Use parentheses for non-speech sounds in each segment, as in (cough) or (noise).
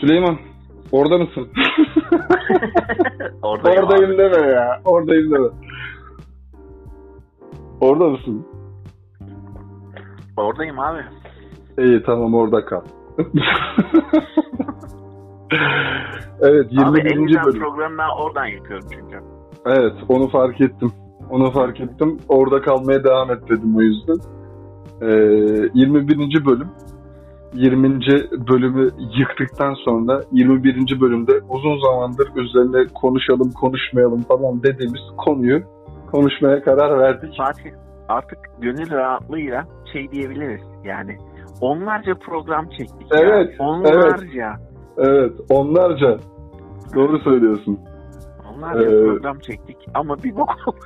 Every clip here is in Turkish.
Süleyman orada mısın? Oradayım (laughs) Oradayım abi. deme ya. Oradayım deme. Orada mısın? Oradayım abi. İyi tamam orada kal. (laughs) evet Abi en 21. güzel bölüm. programı ben oradan yapıyorum çünkü. Evet onu fark ettim. Onu fark ettim. Orada kalmaya devam et dedim o yüzden. Ee, 21. bölüm. 20. bölümü yıktıktan sonra 21. bölümde uzun zamandır üzerine konuşalım konuşmayalım falan dediğimiz konuyu konuşmaya karar verdik. Fatih artık gönül rahatlığıyla şey diyebiliriz yani onlarca program çektik Evet, ya. Onlarca. Evet onlarca doğru söylüyorsun. Onlarca Ee, program çektik ama bir bok (laughs)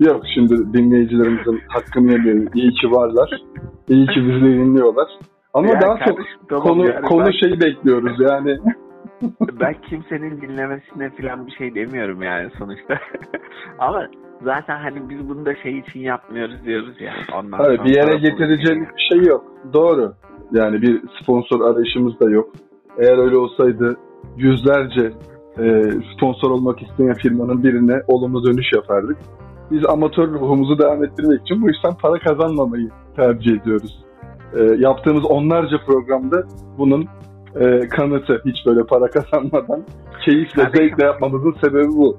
Yok şimdi dinleyicilerimizin hakkını yemeyelim. İyi ki varlar. İyi ki bizi dinliyorlar. Ama Ya daha çok kardeşim, konu yani konu ben, şey bekliyoruz yani. (laughs) ben kimsenin dinlemesine falan bir şey demiyorum yani sonuçta. (laughs) ama zaten hani biz bunu da şey için yapmıyoruz diyoruz ya. Ondan Hayır, bir yere getireceğimiz bir şey yok. Doğru. Yani bir sponsor arayışımız da yok. Eğer öyle olsaydı yüzlerce sponsor olmak isteyen firmanın birine olumlu dönüş yapardık. Biz amatör ruhumuzu devam ettirmek için bu işten para kazanmamayı tercih ediyoruz. E, yaptığımız onlarca programda bunun e, kanıtı hiç böyle para kazanmadan keyifle, Kardeşim. zevkle yapmamızın sebebi bu.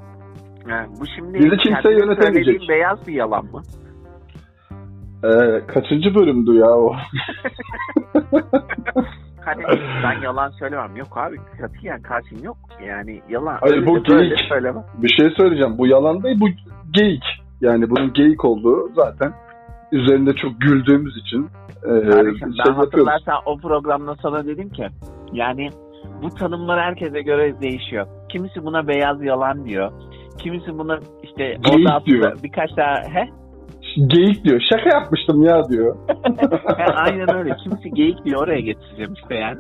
Yani bu şimdi Bizi kimse yönetemeyecek. beyaz bir yalan mı? E, kaçıncı bölümdü ya o? (laughs) Hani (laughs) ben yalan söylemem. Yok abi katiyen karşım yok. Yani yalan. Hayır, öyle bu geyik. söylemem. Bir şey söyleyeceğim. Bu yalan değil, bu geyik. Yani bunun geyik olduğu zaten üzerinde çok güldüğümüz için e, Kardeşim ben şey yapıyoruz. hatırlarsan o programda sana dedim ki yani bu tanımlar herkese göre değişiyor. Kimisi buna beyaz yalan diyor. Kimisi buna işte Geyik diyor. birkaç daha he? Geyik diyor. Şaka yapmıştım ya diyor. He, (laughs) aynen öyle. Kimisi geyik diyor oraya getireceğim işte yani.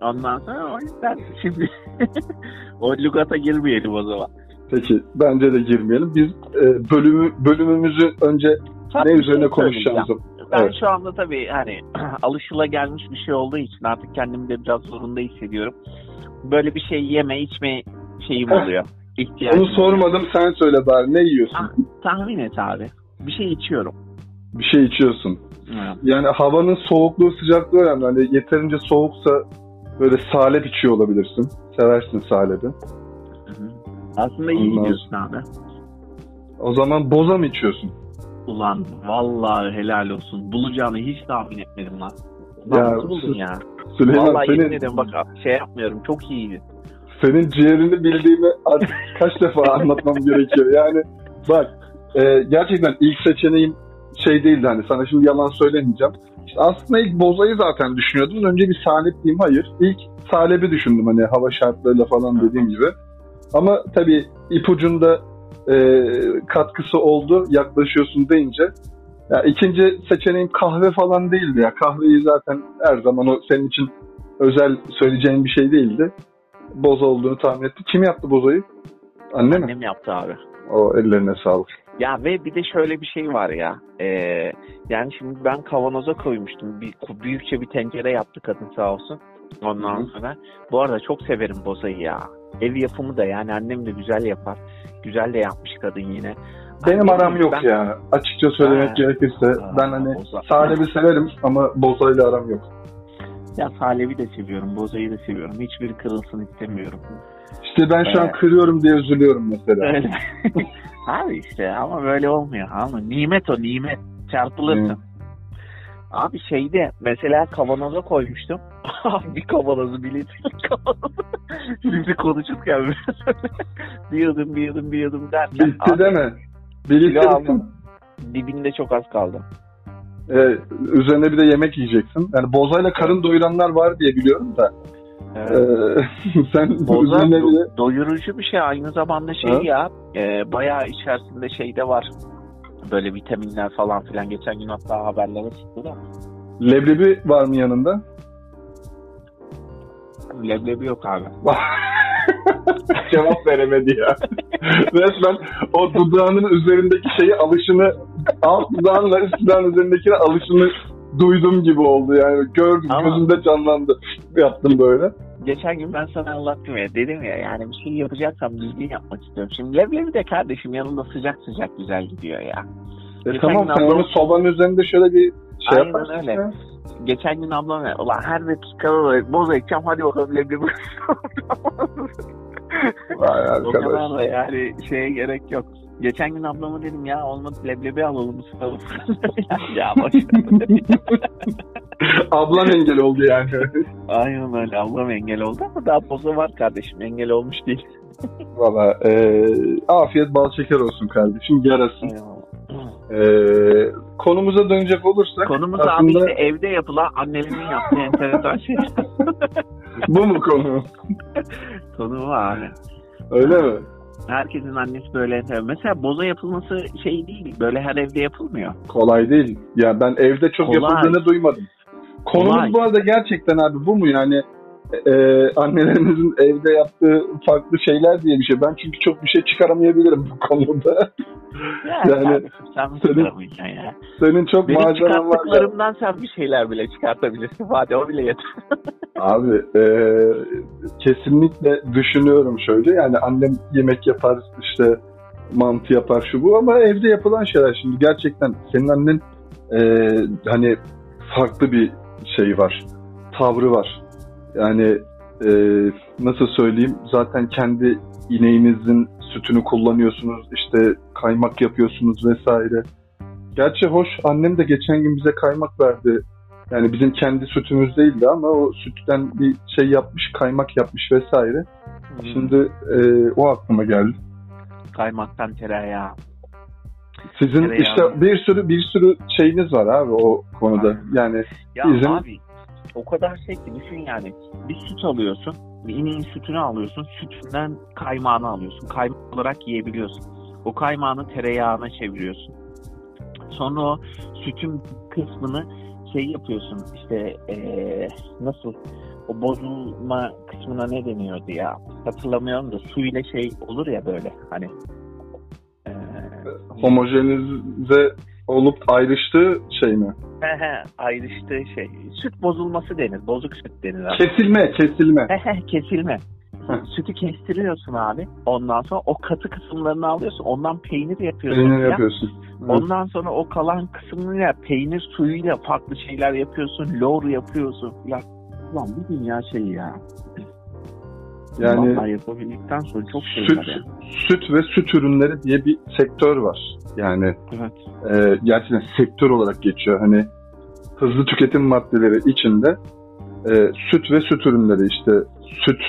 Ondan sonra o yüzden şimdi (laughs) o lügata girmeyelim o zaman. Peki bence de girmeyelim. Biz e, bölümü bölümümüzü önce Tabii ne bir üzerine şey konuşacağımızı. Ben Evet. şu anda tabii hani (clears throat) alışıla gelmiş bir şey olduğu için artık kendimi de biraz zorunda hissediyorum. Böyle bir şey yeme içme şeyim oluyor. İhtiyacım Onu sormadım sen söyle bari. Ne yiyorsun? Ta- tahmin et abi. Bir şey içiyorum. Bir şey içiyorsun. Yani havanın soğukluğu sıcaklığı önemli. Hani yeterince soğuksa böyle salep içiyor olabilirsin. Seversin salebi. Hı hı. Aslında iyi Ondan- gidiyorsun abi. O zaman boza mı içiyorsun? Ulan vallahi helal olsun. Bulacağını hiç tahmin etmedim lan. Ya, Lan nasıl buldun ya? Süleyman Vallahi yemin senin, ederim bak şey yapmıyorum. Çok iyiydi. senin ciğerini bildiğimi (laughs) artık kaç defa anlatmam gerekiyor. Yani bak e, gerçekten ilk seçeneğim şey değildi hani sana şimdi yalan söylemeyeceğim. İşte aslında ilk bozayı zaten düşünüyordum. Önce bir salep diyeyim hayır. İlk salebi düşündüm hani hava şartlarıyla falan dediğim gibi. Ama tabii ipucunda e, katkısı oldu yaklaşıyorsun deyince. Ya ikinci seçeneğim kahve falan değildi ya. Kahveyi zaten her zaman o senin için özel söyleyeceğin bir şey değildi. Boza olduğunu tahmin ettim. Kim yaptı bozayı? Anne mi? Annem yaptı abi. O ellerine sağlık. Ya ve bir de şöyle bir şey var ya. Ee, yani şimdi ben kavanoza koymuştum. Bir, büyükçe bir tencere yaptı kadın sağ olsun. Ondan sonra. Bu arada çok severim bozayı ya. Ev yapımı da yani annem de güzel yapar. Güzel de yapmış kadın yine. Benim Annem- aram yok ben- ya. Açıkça söylemek Ha. gerekirse Ha, ben hani boza. severim ama bozayla aram yok. Ya salebi de seviyorum, bozayı da seviyorum. Hiçbiri kırılsın istemiyorum. İşte ben şu an kırıyorum diye üzülüyorum mesela. Öyle. (laughs) Abi işte ama böyle olmuyor. Ama nimet o nimet. Çarpılırsın. Hı. Abi şeyde mesela kavanoza koymuştum. (laughs) bir kavanozu litrelik (laughs) kavanozu. Şimdi konuşurken biraz bir yudum bir yudum bir yudum derken Bitti litre aldım. bitti. dibinde çok az kaldı. Ee, üzerine bir de yemek yiyeceksin. Yani bozayla karın doyuranlar var diye biliyorum da. Evet. Ee, (laughs) sen Boza do- doyurucu bir şey aynı zamanda şey Ha? ya e, bayağı içerisinde şey de var. Böyle vitaminler falan filan geçen gün hatta haberlere çıktı da. leblebi var mı yanında? Leblebi yok abi. (laughs) Cevap veremedi ya. (laughs) Resmen o dudağının üzerindeki şeyi alışını alt dudağınla üst dudağın üzerindekine alışını duydum gibi oldu yani. Gördüm Ama- gözümde canlandı. Yaptım böyle. Geçen gün ben sana anlattım ya dedim ya yani bir şey yapacaksam düzgün yapmak istiyorum. Şimdi leblebi de kardeşim yanında sıcak sıcak güzel gidiyor ya. E Geçen tamam sen ablam- onu sobanın üzerinde şöyle bir şey Aynen yaparsın. öyle. ya. Geçen gün ablam ya ulan her dakikada böyle boz ekeceğim hadi bakalım leblebi. Vay o kadar arkadaş. da yani şeye gerek yok. Geçen gün ablama dedim ya olmadı leblebi alalım ısıtalım. (laughs) ya boş ver. Ablan engel oldu yani. Aynen öyle ablam engel oldu ama daha boza var kardeşim engel olmuş değil. Valla e, afiyet bal şeker olsun kardeşim. Yarasın. E, konumuza dönecek olursak Konumuz abi aslında işte evde yapılan annelerin yaptığı enteresan şey. (laughs) bu mu konu? Konu bu abi. Öyle mi? Herkesin annesi böyle. Mesela boza yapılması şey değil. Böyle her evde yapılmıyor. Kolay değil. Ya ben evde çok Kolay. yapıldığını duymadım. Konumuz Kolay. bu arada gerçekten abi bu mu yani? E, annelerimizin evde yaptığı farklı şeyler diye bir şey. Ben çünkü çok bir şey çıkaramayabilirim bu konuda. (laughs) Yani, Yani kardeşim sen mi senin- ya? Senin çok Benim maceran var ya. çıkarttıklarımdan sen bir şeyler bile çıkartabilirsin. Hadi o bile yeter. (laughs) Abi e, kesinlikle düşünüyorum şöyle yani annem yemek yapar işte mantı yapar şu bu ama evde yapılan şeyler şimdi gerçekten senin annen e, hani farklı bir şey var tavrı var yani e, nasıl söyleyeyim zaten kendi ineğinizin sütünü kullanıyorsunuz işte kaymak yapıyorsunuz vesaire gerçi hoş annem de geçen gün bize kaymak verdi yani bizim kendi sütümüz değildi ama o sütten bir şey yapmış, kaymak yapmış vesaire. Şimdi e, o aklıma geldi. Kaymaktan tereyağı. Sizin Tereyağı. işte bir sürü bir sürü şeyiniz var abi o konuda. Aynen. Yani Ya Bizim- abi o kadar şey ki düşün yani. Bir süt alıyorsun. Bir ineğin sütünü alıyorsun. Sütünden kaymağını alıyorsun. Kaymak olarak yiyebiliyorsun. O kaymağını tereyağına çeviriyorsun. Sonra o sütün kısmını şey yapıyorsun işte eee, nasıl o bozulma kısmına ne deniyordu ya hatırlamıyorum da suyla şey olur ya böyle hani eee, homojenize olup ayrıştığı şey mi? He he, ayrıştığı şey süt bozulması denir bozuk süt denir abi. Kesilme, kesilme. Kesilme. Heh. Sütü kestiriyorsun abi. Ondan sonra o katı kısımlarını alıyorsun. Ondan peynir yapıyorsun. Peynir ya. yapıyorsun. Evet. Ondan sonra o kalan kısmıyla peynir suyuyla farklı şeyler yapıyorsun. Lor yapıyorsun. Ya lan bir dünya şey ya. Yani Vallahi yapabildikten sonra çok şey süt, var ya. Süt ve süt ürünleri diye bir sektör var. Yani Evet. e, gerçekten sektör olarak geçiyor. Hani hızlı tüketim maddeleri içinde e, süt ve süt ürünleri işte süt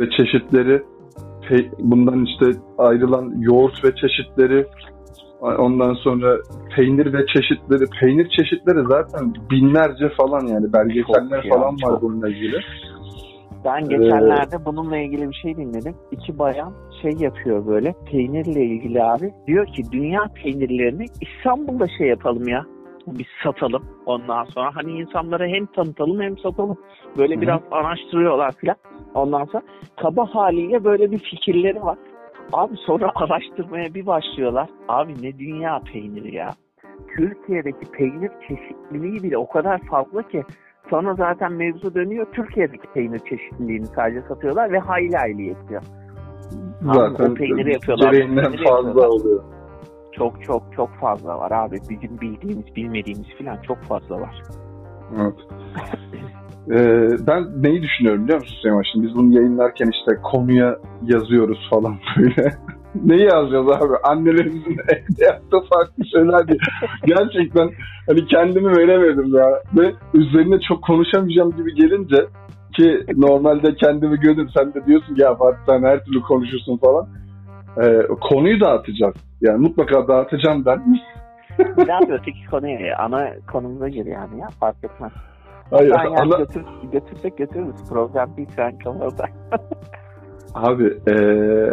ve çeşitleri pe- bundan işte ayrılan yoğurt ve çeşitleri ondan sonra peynir ve çeşitleri peynir çeşitleri zaten binlerce falan yani belgeseller Çok ya, falan var çok. bununla ilgili. Ben geçenlerde bununla ilgili bir şey dinledim. İki bayan şey yapıyor böyle peynirle ilgili abi. Diyor ki dünya peynirlerini İstanbul'da şey yapalım ya. Biz satalım ondan sonra. Hani insanlara hem tanıtalım hem satalım. Böyle Hı. biraz araştırıyorlar filan. Ondan sonra kaba haliyle böyle bir fikirleri var. Abi sonra (laughs) araştırmaya bir başlıyorlar. Abi ne dünya peyniri ya. Türkiye'deki peynir çeşitliliği bile o kadar fazla ki Sonra zaten mevzu dönüyor. Türkiye'deki peynir çeşitliliğini sadece satıyorlar ve hayli hayli yetiyor. Zaten o peyniri yapıyorlar, gereğinden fazla yapıyorlar. oluyor. Çok çok çok fazla var abi. Bizim bildiğimiz, bilmediğimiz falan çok fazla var. Evet. Ee, ben neyi düşünüyorum biliyor musun Süleyman? Şimdi biz bunu yayınlarken işte konuya yazıyoruz falan böyle. Neyi yazacağız abi? Annelerimizin (laughs) evde yaptığı farklı şeyler diye. Gerçekten hani kendimi veremedim ya. Ve üzerine çok konuşamayacağım gibi gelince ki normalde kendimi görür sen de diyorsun ya Fatih sen her türlü konuşursun falan. Ee, konuyu dağıtacağız. Yani mutlaka dağıtacağım ben. (laughs) Biraz öteki konuya, ana konumuza gir yani ya fark etmez. Hayır, Ben yani ana- götür, götürsek götürürüz. Problem değil sen kal orada. Abi eee,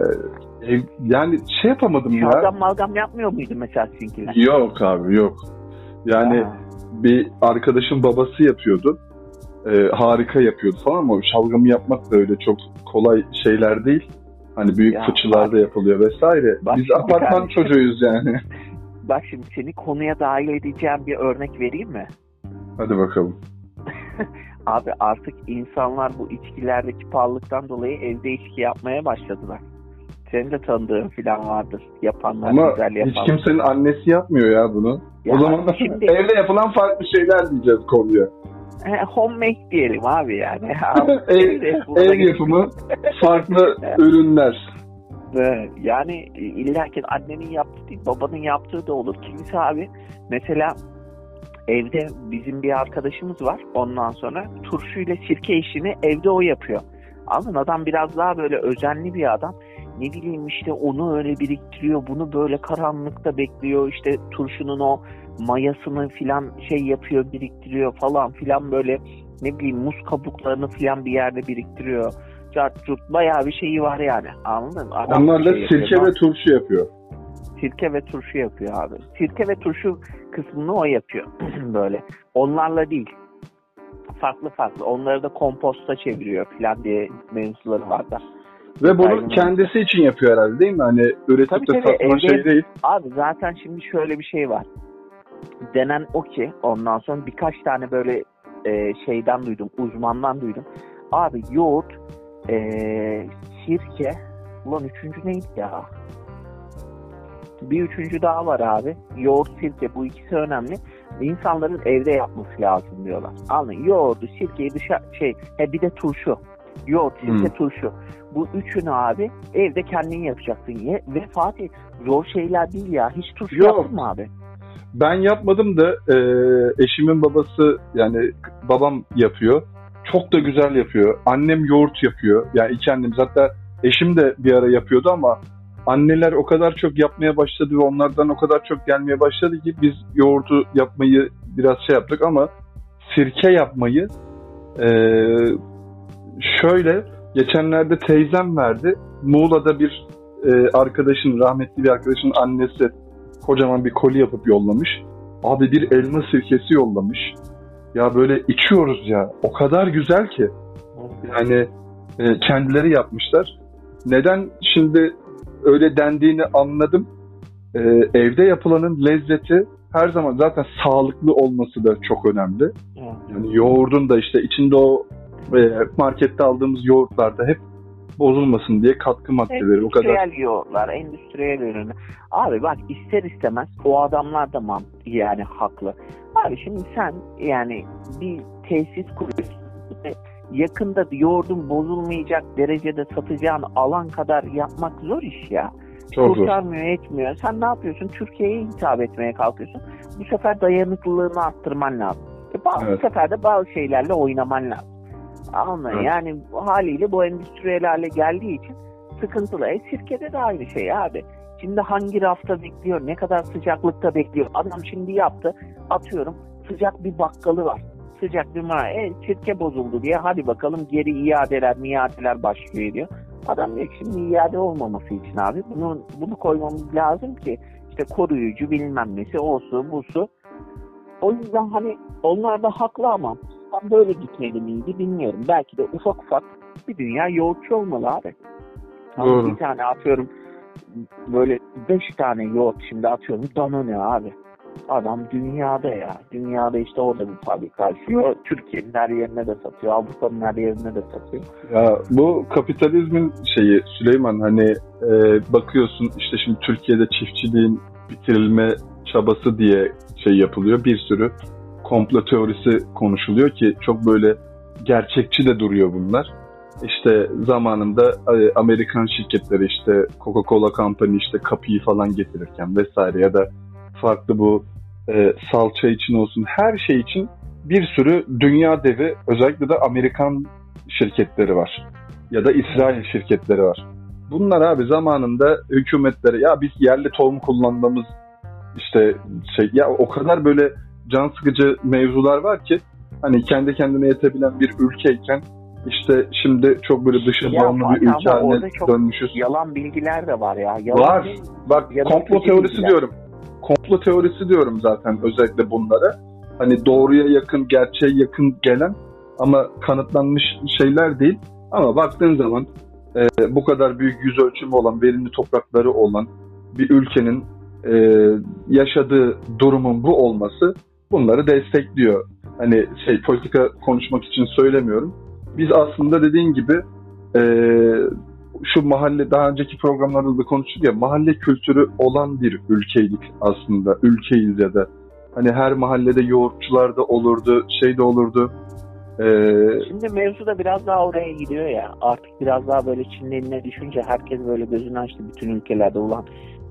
ev- yani şey yapamadım ya. Şalgam malgam yapmıyor muydu mesela sizinkiler? Yok abi yok. Yani Ha. bir arkadaşın babası yapıyordu. Eee, harika yapıyordu falan ama şalgamı yapmak da öyle çok kolay şeyler değil. Hani büyük Ya, fıçılarda yapılıyor vesaire. bak Biz apartman kardeşim. çocuğuyuz yani. (laughs) Bak şimdi seni konuya dahil edeceğim bir örnek vereyim mi? Hadi bakalım. (laughs) Abi artık insanlar bu içkilerdeki pahalılıktan dolayı evde içki yapmaya başladılar. Senin de tanıdığın falan vardır. Yapanlar, Ama güzel yapanlar. hiç kimsenin annesi yapmıyor ya bunu. Ya o zaman şimdi- (laughs) evde yapılan farklı şeyler diyeceğiz konuya. He, homemade diyelim abi yani. (laughs) Ev- Evde yapılan- Ev yapımı farklı (laughs) ürünler. Yani illa ki annenin yaptığı değil, babanın yaptığı da olur. Kimisi abi mesela evde bizim bir arkadaşımız var. Ondan sonra turşuyla sirke işini evde o yapıyor. Anladın adam biraz daha böyle özenli bir adam. Ne bileyim işte onu öyle biriktiriyor. Bunu böyle karanlıkta bekliyor. İşte turşunun o mayasını filan şey yapıyor, biriktiriyor falan filan böyle ne bileyim muz kabuklarını filan bir yerde biriktiriyor. Cart curt bayağı bir şeyi var yani. Anladın mı? Adam Onlar da şey yapıyor, sirke ve turşu yapıyor. sirke ve turşu yapıyor abi. Sirke ve turşu kısmını o yapıyor (clears throat) böyle. Onlarla değil. Farklı farklı. Onları da komposta çeviriyor falan diye mevzuları var da. Ve bunu Aynen. kendisi için yapıyor herhalde değil mi? Hani üretip Tabii de satma şey değil. Abi zaten şimdi şöyle bir şey var. Denen o ki ondan sonra birkaç tane böyle e, şeyden duydum, uzmandan duydum. Abi yoğurt, e, sirke, ulan üçüncü neydi ya? Bir üçüncü daha var abi. Yoğurt, sirke bu ikisi önemli. İnsanların evde yapması lazım diyorlar. Anladın? Yoğurdu, sirkeyi dışarı şey, he bir de turşu. Yoğurt, sirke, Hmm. turşu. Bu üçünü abi evde kendin yapacaksın ye. Ve Fatih zor şeyler değil ya. Hiç turşu Yok. yaptın mı abi? Ben yapmadım da e, eşimin babası yani babam yapıyor. Çok da güzel yapıyor. Annem yoğurt yapıyor. Yani iki annemiz hatta eşim de bir ara yapıyordu ama anneler o kadar çok yapmaya başladı ve onlardan o kadar çok gelmeye başladı ki biz yoğurdu yapmayı biraz şey yaptık ama sirke yapmayı e, şöyle geçenlerde teyzem verdi. Muğla'da bir e, arkadaşın rahmetli bir arkadaşın annesi kocaman bir koli yapıp yollamış. Abi bir elma sirkesi yollamış. Ya böyle içiyoruz ya. O kadar güzel ki. Yani e, kendileri yapmışlar. Neden şimdi öyle dendiğini anladım. E, evde yapılanın lezzeti her zaman zaten sağlıklı olması da çok önemli. Yani yoğurdun da işte içinde o markette aldığımız yoğurtlarda hep bozulmasın diye katkı maddeleri o kadar. Endüstriyel yoğurtlar, endüstriyel ürünü. Abi bak ister istemez o adamlar da man yani haklı. Abi şimdi sen yani bir tesis kuruyorsun. Yakında yoğurdun bozulmayacak derecede satacağın alan kadar yapmak zor iş ya. Çok zor. Kurtarmıyor etmiyor. Sen ne yapıyorsun? Türkiye'ye hitap etmeye kalkıyorsun. Bu sefer dayanıklılığını arttırman lazım. E bazı Evet. sefer de bazı şeylerle oynaman lazım. Mı? Evet. Yani haliyle bu endüstriyel hale geldiği için sıkıntılı. E sirkede de aynı şey abi. Şimdi hangi rafta bekliyor, ne kadar sıcaklıkta bekliyor. Adam şimdi yaptı, atıyorum sıcak bir bakkalı var. Sıcak bir ma e, sirke bozuldu diye hadi bakalım geri iadeler, miadeler başlıyor diyor. Adam diyor ki şimdi iade olmaması için abi bunu, bunu koymamız lazım ki işte koruyucu bilmem nesi o su bu su. O yüzden hani onlar da haklı ama tam böyle gitmeli miydi bilmiyorum. Belki de ufak ufak bir dünya yoğurtçu olmalı abi. Ama Doğru. Bir tane atıyorum böyle beş tane yoğurt şimdi atıyorum Danone abi. Adam dünyada ya. Dünyada işte orada bir fabrika açıyor. Türkiye'nin her yerine de satıyor. Avrupa'nın her yerine de satıyor. Ya bu kapitalizmin şeyi Süleyman hani e, bakıyorsun işte şimdi Türkiye'de çiftçiliğin bitirilme çabası diye şey yapılıyor. Bir sürü komplo teorisi konuşuluyor ki çok böyle gerçekçi de duruyor bunlar. İşte zamanında e, Amerikan şirketleri işte Coca-Cola Company işte kapıyı falan getirirken vesaire ya da farklı bu e, salça için olsun her şey için bir sürü dünya devi özellikle de Amerikan şirketleri var. Ya da İsrail şirketleri var. Bunlar abi zamanında hükümetlere ya biz yerli tohum kullanmamız işte şey ya o kadar böyle can sıkıcı mevzular var ki hani kendi kendine yetebilen bir ülkeyken işte şimdi çok böyle dışa bağımlı bir ülke haline dönmüşüz. Yalan bilgiler de var ya. Yalan Var. değil. Bak Ya da komplo teorisi bilgiler. diyorum. Komplo teorisi diyorum zaten özellikle bunlara. Hani doğruya yakın, gerçeğe yakın gelen ama kanıtlanmış şeyler değil. Ama baktığın zaman e, bu kadar büyük yüz ölçümü olan, verimli toprakları olan bir ülkenin e, yaşadığı durumun bu olması bunları destekliyor. Hani şey politika konuşmak için söylemiyorum. Biz aslında dediğin gibi e, şu mahalle daha önceki programlarda da konuştuk ya mahalle kültürü olan bir ülkeydik aslında. Ülkeyiz ya da. Hani her mahallede yoğurtçular da olurdu, şey de olurdu. Ee, Şimdi mevzu da biraz daha oraya gidiyor ya. Artık biraz daha böyle Çin'in eline düşünce herkes böyle gözünü açtı bütün ülkelerde. Ulan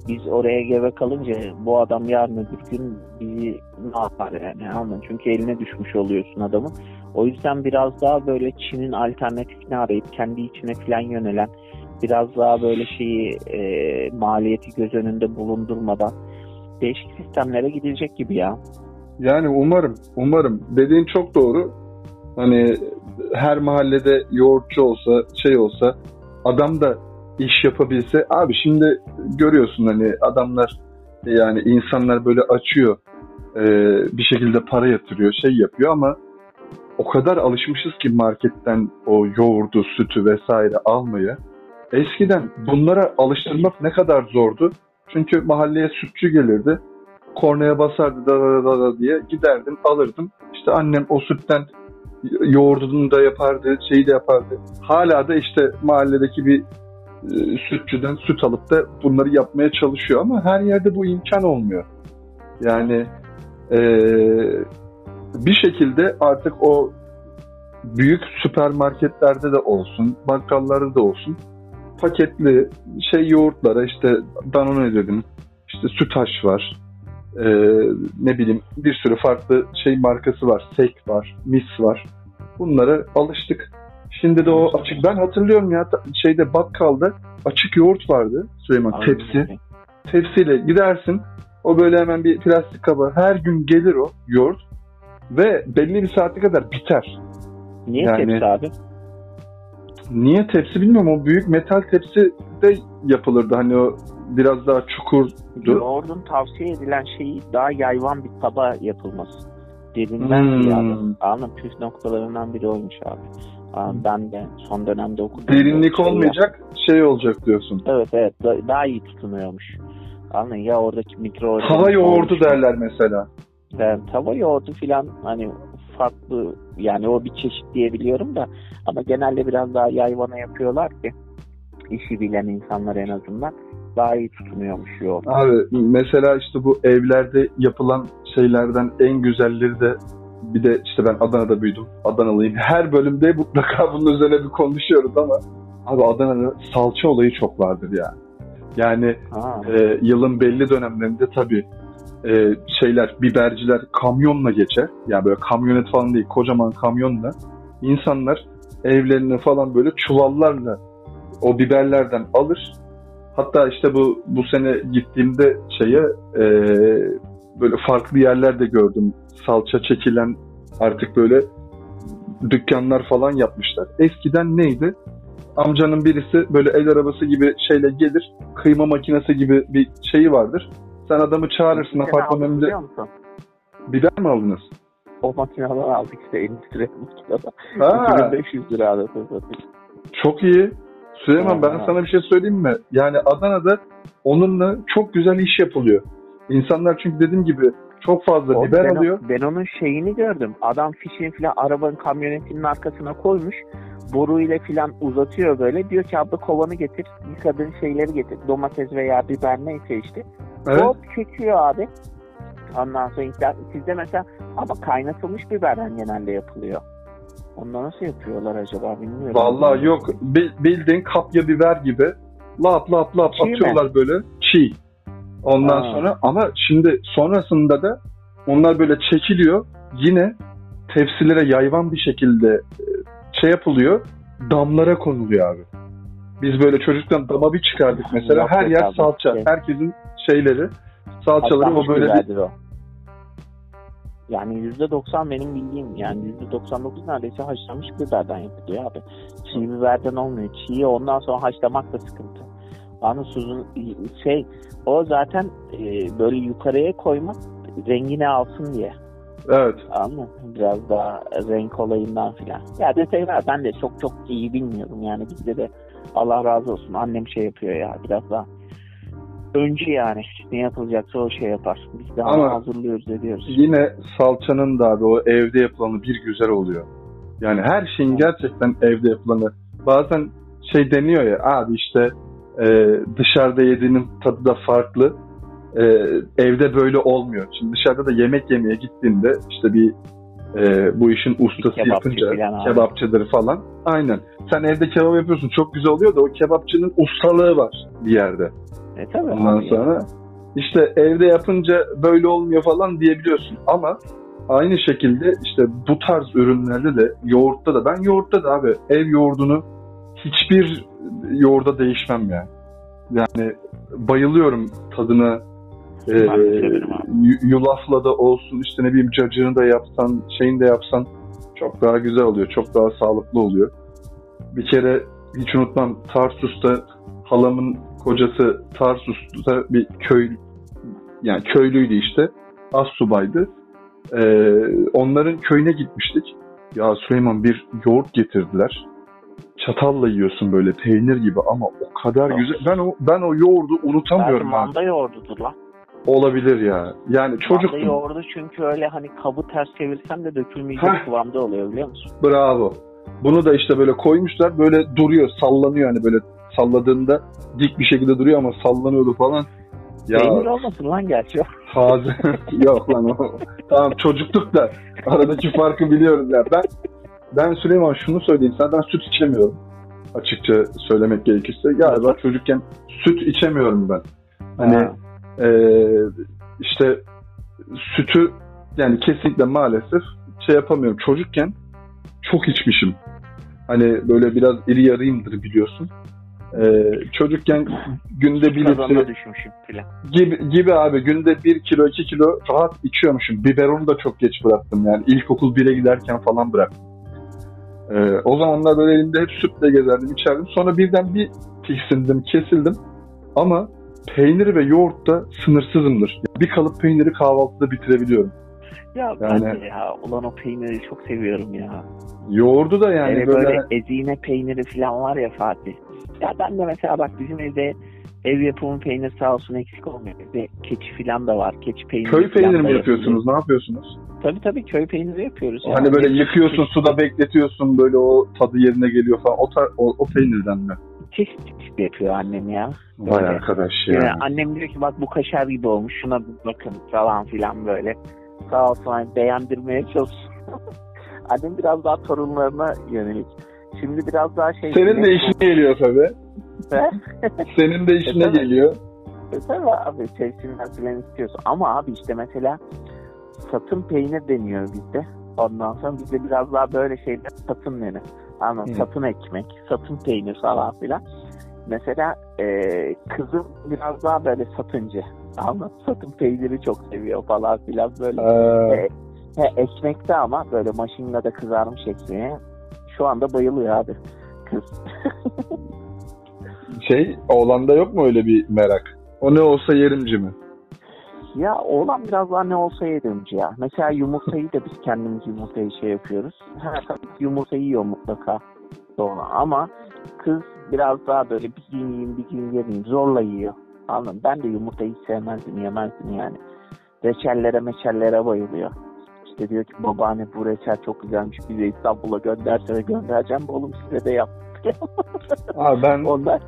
biz oraya gebe kalınca bu adam yarın öbür gün bizi ne yapar yani anladın? Çünkü eline düşmüş oluyorsun adamın. O yüzden biraz daha böyle Çin'in alternatifini arayıp kendi içine falan yönelen biraz daha böyle şeyi e, maliyeti göz önünde bulundurmadan değişik sistemlere gidilecek gibi ya. Yani umarım, umarım. Dediğin çok doğru. Hani her mahallede yoğurtçu olsa, şey olsa, adam da iş yapabilse. Abi şimdi görüyorsun hani adamlar yani insanlar böyle açıyor e, bir şekilde para yatırıyor, şey yapıyor ama o kadar alışmışız ki marketten o yoğurdu, sütü vesaire almaya. Eskiden bunlara alıştırmak ne kadar zordu. Çünkü mahalleye sütçü gelirdi. Kornaya basardı da da da da diye giderdim alırdım. İşte annem o sütten yoğurdunu da yapardı, şeyi de yapardı. Hala da işte mahalledeki bir sütçüden süt alıp da bunları yapmaya çalışıyor ama her yerde bu imkan olmuyor. Yani e, bir şekilde artık o büyük süpermarketlerde de olsun, bakkallarda da olsun paketli şey yoğurtlara işte Danone dedim, işte Sütaş var, e, ne bileyim bir sürü farklı şey markası var, Sek var, Mis var. Bunlara alıştık. Şimdi de o açık ben hatırlıyorum ya şeyde bakkalda açık yoğurt vardı Süleyman Aynen. tepsi. Tepsiyle gidersin. O böyle hemen bir plastik kaba her gün gelir o yoğurt ve belli bir saate kadar biter. Niye yani, tepsi abi? Niye tepsi bilmiyorum. O büyük metal tepsi de yapılırdı. Hani o biraz daha çukurdu. Yoğurdun tavsiye edilen şeyi daha yayvan bir taba yapılması. Derinden hmm. ziyade. Anladın püf noktalarından biri olmuş abi. Ben de son dönemde okudum. Derinlik şey olmayacak ya. şey olacak diyorsun. Evet evet daha iyi tutunuyormuş. Anladın ya oradaki mikro... Hava yoğurdu derler mesela. Yani, tava yoğurdu filan hani farklı yani o bir çeşit diyebiliyorum da ama genelde biraz daha yayvana yapıyorlar ki işi bilen insanlar en azından daha iyi tutunuyormuş yoğurt. Abi mesela işte bu evlerde yapılan şeylerden en güzelleri de bir de işte ben Adana'da büyüdüm. Adanalıyım. Her bölümde mutlaka bunun üzerine bir konuşuyoruz ama abi Adana'da salça olayı çok vardır yani. Yani e, yılın belli dönemlerinde tabii e, şeyler, biberciler kamyonla geçer. Yani böyle kamyonet falan değil, kocaman kamyonla. insanlar evlerini falan böyle çuvallarla o biberlerden alır. Hatta işte bu bu sene gittiğimde şeye e, böyle farklı yerlerde gördüm. Salça çekilen artık böyle dükkanlar falan yapmışlar. Eskiden neydi? Amcanın birisi böyle el arabası gibi şeyle gelir. Kıyma makinesi gibi bir şeyi vardır. Sen adamı çağırırsın apartman önünde. Biber mi aldınız? O makineden aldık işte endüstri makineden. 2500 lira adasını Çok iyi. Süleyman ben sana bir şey söyleyeyim mi? Yani Adana'da onunla çok güzel iş yapılıyor. İnsanlar çünkü dediğim gibi çok fazla o, biber ben alıyor. Ben onun şeyini gördüm. Adam fişini falan arabanın kamyonetinin arkasına koymuş. Boruyla falan uzatıyor böyle. Diyor ki abla kovanı getir. Yıkadığın şeyleri getir. Domates veya biber neyse işte. Evet. Hop çekiyor abi. Ondan sonra sizde mesela ama kaynatılmış biberden genelde yapılıyor. Onu nasıl yapıyorlar acaba bilmiyorum. Vallahi yok. Bildiğin kapya biber gibi lap lap lap çiğ atıyorlar mi? böyle çiğ. Ondan Aa. sonra ama şimdi sonrasında da onlar böyle çekiliyor. Yine tepsilere yayvan bir şekilde e, şey yapılıyor. Damlara konuluyor abi. Biz böyle çocuktan dama bir çıkardık mesela. Her yer salça. Herkesin şeyleri, salçaları o böyle bir... O. Yani %90 benim bildiğim yani %99 neredeyse haşlanmış biberden yapılıyor abi. Çiğ biberden olmuyor. Çiğ ondan sonra haşlamak da sıkıntı. Anusuzun şey o zaten e, böyle yukarıya koymak rengini alsın diye. Evet. Anladın Biraz daha renk olayından filan. Ya detay var. Ben de çok çok iyi bilmiyorum. Yani bizde de Allah razı olsun. Annem şey yapıyor ya biraz daha önce yani ne yapılacaksa o şey yapar. Biz de Ama- hazırlıyoruz ediyoruz. Yine salçanın da abi o evde yapılanı bir güzel oluyor. Yani her şeyin gerçekten evde yapılanı. Bazen şey deniyor ya abi işte e, dışarıda yediğinin tadı da farklı. E, evde böyle olmuyor. Şimdi dışarıda da yemek yemeye gittiğinde işte bir e, bu işin ustası Kebapçı yapınca kebapçıdır falan. Aynen. Sen evde kebap yapıyorsun çok güzel oluyor da o kebapçının ustalığı var bir yerde. E tabii Ondan sonra işte evde yapınca böyle olmuyor falan diyebiliyorsun. Ama aynı şekilde işte bu tarz ürünlerde de yoğurtta da ben yoğurtta da abi ev yoğurdunu hiçbir yoğurda değişmem yani. Yani bayılıyorum abi. yu- yulafla da olsun işte ne bileyim cacığını da yapsan şeyini de yapsan çok daha güzel oluyor. Çok daha sağlıklı oluyor. Bir kere hiç unutmam Tarsus'ta halamın kocası Tarsus'ta bir köy yani köylüydü işte. Az subaydı. Ee, onların köyüne gitmiştik. Ya Süleyman bir yoğurt getirdiler. Çatalla yiyorsun böyle peynir gibi ama o kadar Of. güzel. Ben o ben o yoğurdu Belki unutamıyorum abi. manda yoğurdudur lan. Olabilir ya. Yani Manda çocuktum. yoğurdu çünkü öyle hani kabı ters çevirsen de dökülmeyecek Heh. kıvamda oluyor biliyor musun? Bravo. Bunu da işte böyle koymuşlar. Böyle duruyor, sallanıyor hani böyle salladığında dik bir şekilde duruyor ama sallanıyordu falan. Ya Peynir olmasın lan gerçi. (laughs) taze. (laughs) Yok lan o. Tamam çocukluk da aradaki farkı biliyoruz ya. Ben ben Süleyman şunu söyleyeyim. Senden süt içemiyorum. Açıkça söylemek gerekirse. Galiba çocukken süt içemiyorum ben. Hani Ha. ee, işte sütü yani kesinlikle maalesef şey yapamıyorum. Çocukken çok içmişim. Hani böyle biraz iri yarıyımdır biliyorsun. Ee, çocukken günde bir litre düşmüşüm gibi, gibi abi günde bir kilo iki kilo rahat içiyormuşum. Biberonu da çok geç bıraktım yani. İlkokul 1'e giderken falan bıraktım. Ee, o zamanlar böyle elimde hep sütle gezerdim içerdim. Sonra birden bir tiksindim kesildim. Ama peynir ve yoğurtta sınırsızımdır. Bir kalıp peyniri kahvaltıda bitirebiliyorum. Ya Yani- ben de ya ulan o peyniri çok seviyorum ya. Yoğurdu da yani böyle, böyle ezine peyniri falan var ya Fatih. Ya ben de mesela bak bizim evde ev yapımı peynir sağ olsun eksik olmuyor. Bizde keçi falan da var. Keçi peyniri köy peyniri mi yapıyorsunuz? Ne yapıyorsunuz? Tabii tabii köy peyniri yapıyoruz. ya. Hani böyle yıkıyorsun, çeşit- suda bekletiyorsun böyle o tadı yerine geliyor falan. O, tar- o, o peynirden mi? Çeşit çeşit yapıyor annem ya. Vay Öyle. arkadaş ya. Yani annem diyor ki bak bu kaşar gibi olmuş şuna bakın falan filan böyle. Sağ olsun hani beğendirmeye çalışıyor. (laughs) annem biraz daha torunlarına yönelik. Şimdi biraz daha şey... Senin de işine geliyor tabii. Senin de işine E, tabii. geliyor. E tabii abi filan istiyorsun. Ama abi işte mesela satın peynir deniyor bizde. Ondan sonra bizde biraz daha böyle şeyler satın menü. Anladın? Hı. Satın ekmek, satın peynir falan filan. Mesela e, kızım biraz daha böyle satıncı. Ama satın peyniri çok seviyor falan filan böyle. Ee, He, ekmekte ama böyle maşinle de kızarmış ekmeğe. Şu anda bayılıyor abi kız. (laughs) şey oğlanda yok mu öyle bir merak? O ne olsa yerimci mi? Ya oğlan biraz daha ne olsa yedimci ya. Mesela yumurtayı da biz kendimiz yumurtayı şey yapıyoruz. Her yumurta yiyor mutlaka sonra ama kız biraz daha böyle bir gün yiyeyim bir gün yemeyeyim zorla yiyor. Anladın? Ben de yumurtayı hiç sevmezdim yemezdim yani. Reçellere meçellere bayılıyor. İşte diyor ki babaanne bu reçel çok güzelmiş bize İstanbul'a göndersene göndereceğim oğlum size de yap. Abi ben Onlar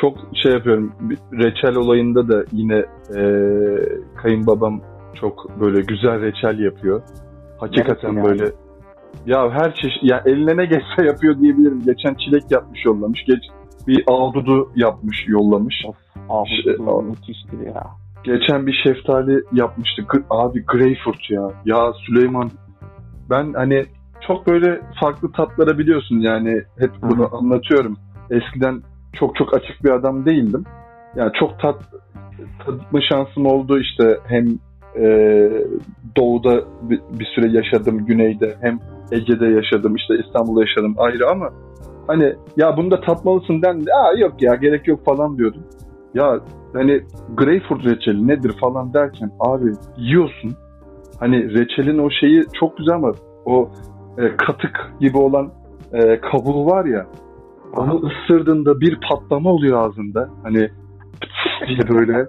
çok şey yapıyorum. Reçel olayında da yine e, kayınbabam çok böyle güzel reçel yapıyor. Hakikaten Neresi böyle ya her çeşit ya eline ne geçse yapıyor diyebilirim. Geçen çilek yapmış yollamış. Geç bir ahududu yapmış yollamış. Şey, ahududu o- müthiştir ya. Geçen bir şeftali yapmıştı. Abi greyfurt ya. Ya Süleyman ben hani çok böyle farklı tatlara biliyorsun yani hep bunu anlatıyorum. Eskiden çok çok açık bir adam değildim. Yani çok tat tatma şansım oldu işte hem e, doğuda bir, bir süre yaşadım güneyde hem Ege'de yaşadım işte İstanbul'da yaşadım ayrı ama hani ya bunu da tatmalısın dendi. Aa yok ya gerek yok falan diyordum. Ya hani greyfurt reçeli nedir falan derken abi yiyorsun. Hani reçelin o şeyi çok güzel ama o e, katık gibi olan e, kabuğu var ya onu ısırdığında bir patlama oluyor ağzında. Hani diye böyle.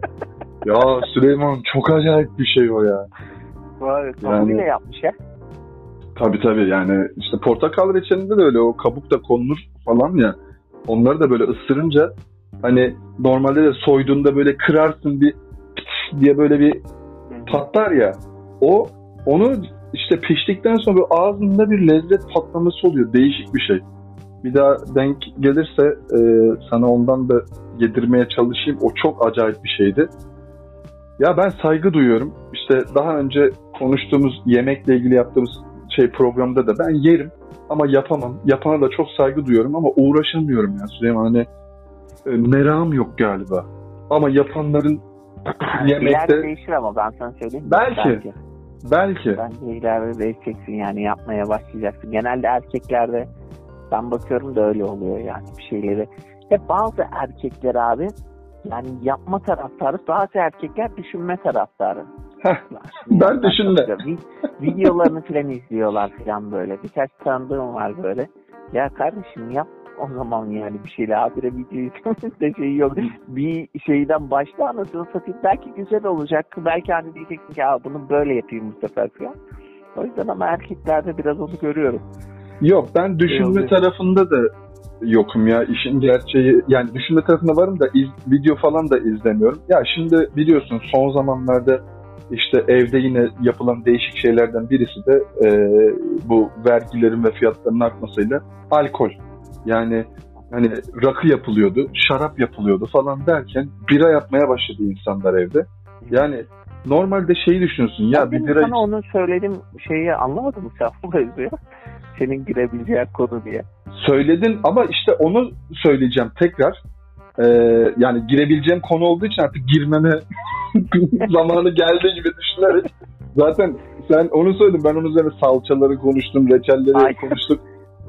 ya Süleyman çok acayip bir şey o ya. Vay, Yani- yapmış ya. Tabii tabii yani işte portakal reçelinde de öyle o kabuk da konulur falan ya. Onları da böyle ısırınca hani normalde de soyduğunda böyle kırarsın bir diye böyle bir patlar ya. O onu işte piştikten sonra ağzında bir lezzet patlaması oluyor. Değişik bir şey. Bir daha denk gelirse e, sana ondan da yedirmeye çalışayım. O çok acayip bir şeydi. Ya ben saygı duyuyorum. İşte daha önce konuştuğumuz yemekle ilgili yaptığımız şey programda da ben yerim ama yapamam. Yapana da çok saygı duyuyorum ama uğraşamıyorum ya Süleyman. Hani e, merakım yok galiba. Ama yapanların (clears throat) İleride yemekte değişir ama ben sana söyleyeyim. mi? Belki. belki Bence ileride değişeceksin yani yapmaya başlayacaksın. Genelde erkeklerde ben bakıyorum da öyle oluyor yani bir şeyleri. Hep bazı erkekler abi yani yapma taraftarı bazı erkekler düşünme taraftarı. Ben düşünme. Vi- Videolarını falan izliyorlar falan böyle. Birkaç tanıdığım var böyle. Ya kardeşim yap o zaman yani bir şeyle habire video (laughs) izlemesinde şey yok. Bir şeyden başla anasını satayım. Belki güzel olacak. Belki hani diyeceksin ki "Aa, bunu böyle yapayım bu sefer falan. O yüzden ama erkeklerde biraz onu görüyorum. Yok ben düşünme oluyor. tarafında da yokum ya işin gerçeği yani düşünme tarafında varım da iz- video falan da izlemiyorum. Ya şimdi biliyorsun son zamanlarda işte evde yine yapılan değişik şeylerden birisi de e, bu vergilerin ve fiyatların artmasıyla alkol. Yani hani rakı yapılıyordu, şarap yapılıyordu falan derken bira yapmaya başladı insanlar evde. Yani normalde şeyi düşünüyorsun ya Ben bir bira sana onu söyledim şeyi anlamadım mı sen bu? Senin girebileceğin konu diye. söyledin ama işte onu söyleyeceğim tekrar. Ee, yani girebileceğim konu olduğu için artık girmeme (laughs) zamanı geldi gibi düşünerek. Zaten sen onu söyledin. Ben onun üzerine salçaları konuştum, reçelleri Ay. konuştuk.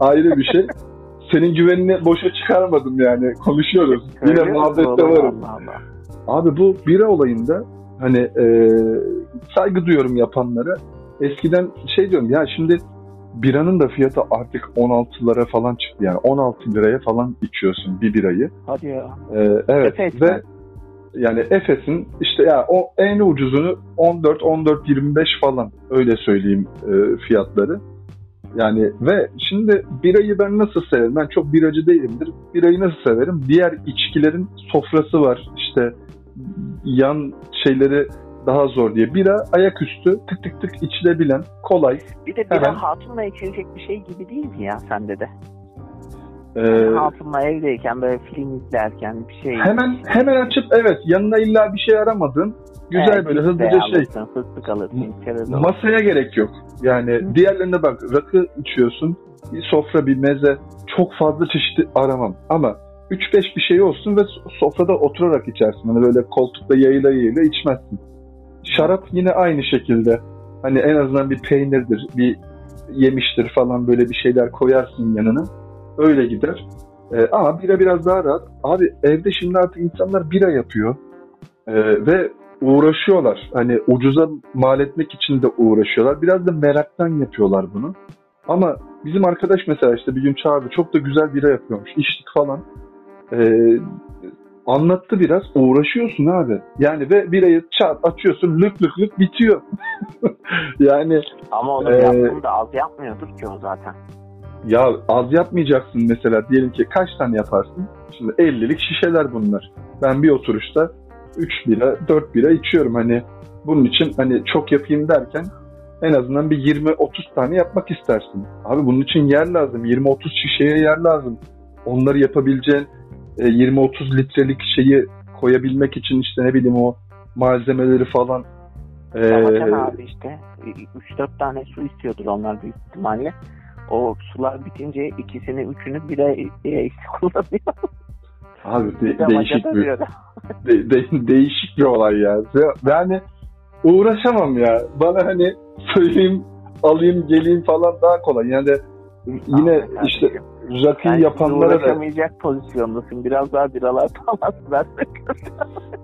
Ayrı bir şey. Senin güvenini boşa çıkarmadım yani. Konuşuyoruz. Yine muhabbette varım. Allah Allah. Abi bu bira olayında hani e, saygı duyuyorum yapanlara. Eskiden şey diyorum ya şimdi biranın da fiyatı artık 16'lara falan çıktı yani 16 liraya falan içiyorsun bir birayı. Hadi ya. E, evet Efes ve mi? yani Efes'in işte ya o en ucuzunu 14 14 25 falan öyle söyleyeyim e, fiyatları. Yani ve şimdi birayı ben nasıl severim? Ben çok biracı değilimdir. Birayı nasıl severim? Diğer içkilerin sofrası var. İşte yan şeyleri daha zor diye. Bira ayaküstü tık tık tık içilebilen, kolay. Bir de Hemen. bir hatunla içilecek bir şey gibi değil mi ya sende de? Ee, Yani hatunla evdeyken böyle film izlerken bir şey. hemen hemen açıp evet yanına illa bir şey aramadın. Güzel Evet, böyle hızlıca şey. Alırsın, fıstık alırsın. Masaya gerek yok. Yani diğerlerine bak rakı içiyorsun. Bir sofra, bir meze. Çok fazla çeşitli aramam. Ama 3-5 bir şey olsun ve sofrada oturarak içersin. Hani böyle koltukta yayıla yayıla içmezsin. Şarap yine aynı şekilde. Hani en azından bir peynirdir, bir yemiştir falan böyle bir şeyler koyarsın yanına. Öyle gider. Ee, ama bira biraz daha rahat. Abi evde şimdi artık insanlar bira yapıyor. Ee, ve uğraşıyorlar. Hani ucuza mal etmek için de uğraşıyorlar. Biraz da meraktan yapıyorlar bunu. Ama bizim arkadaş mesela işte bir gün çağırdı. Çok da güzel bira yapıyormuş. İçtik falan. Ee, anlattı biraz. Uğraşıyorsun abi. Yani ve birayı çat açıyorsun lık lık lık bitiyor. (laughs) yani Ama onu Ee, yaptığında az yapmıyordur ki o zaten. ya az yapmayacaksın mesela. Diyelim ki kaç tane yaparsın? Şimdi 50'lik şişeler bunlar. Ben bir oturuşta 3 bira, 4 bira içiyorum. Hani bunun için hani çok yapayım derken en azından bir 20-30 tane yapmak istersin. Abi bunun için yer lazım. 20-30 şişeye yer lazım. Onları yapabileceğin e, 20-30 litrelik şeyi koyabilmek için işte ne bileyim o malzemeleri falan. Ee, Zaten abi işte 3-4 tane su istiyordur onlar büyük ihtimalle. O sular bitince ikisini, üçünü bire e, (laughs) kullanıyor. abi de- değişik bir (laughs) de- de- değişik bir olay ya. Ve- Yani uğraşamam ya. Bana hani (laughs) söyleyeyim, alayım, geleyim falan daha kolay. Yani de yine işte rakıyı Sen yapanlara da pozisyondasın. Biraz daha biralar (laughs) pahalı versen.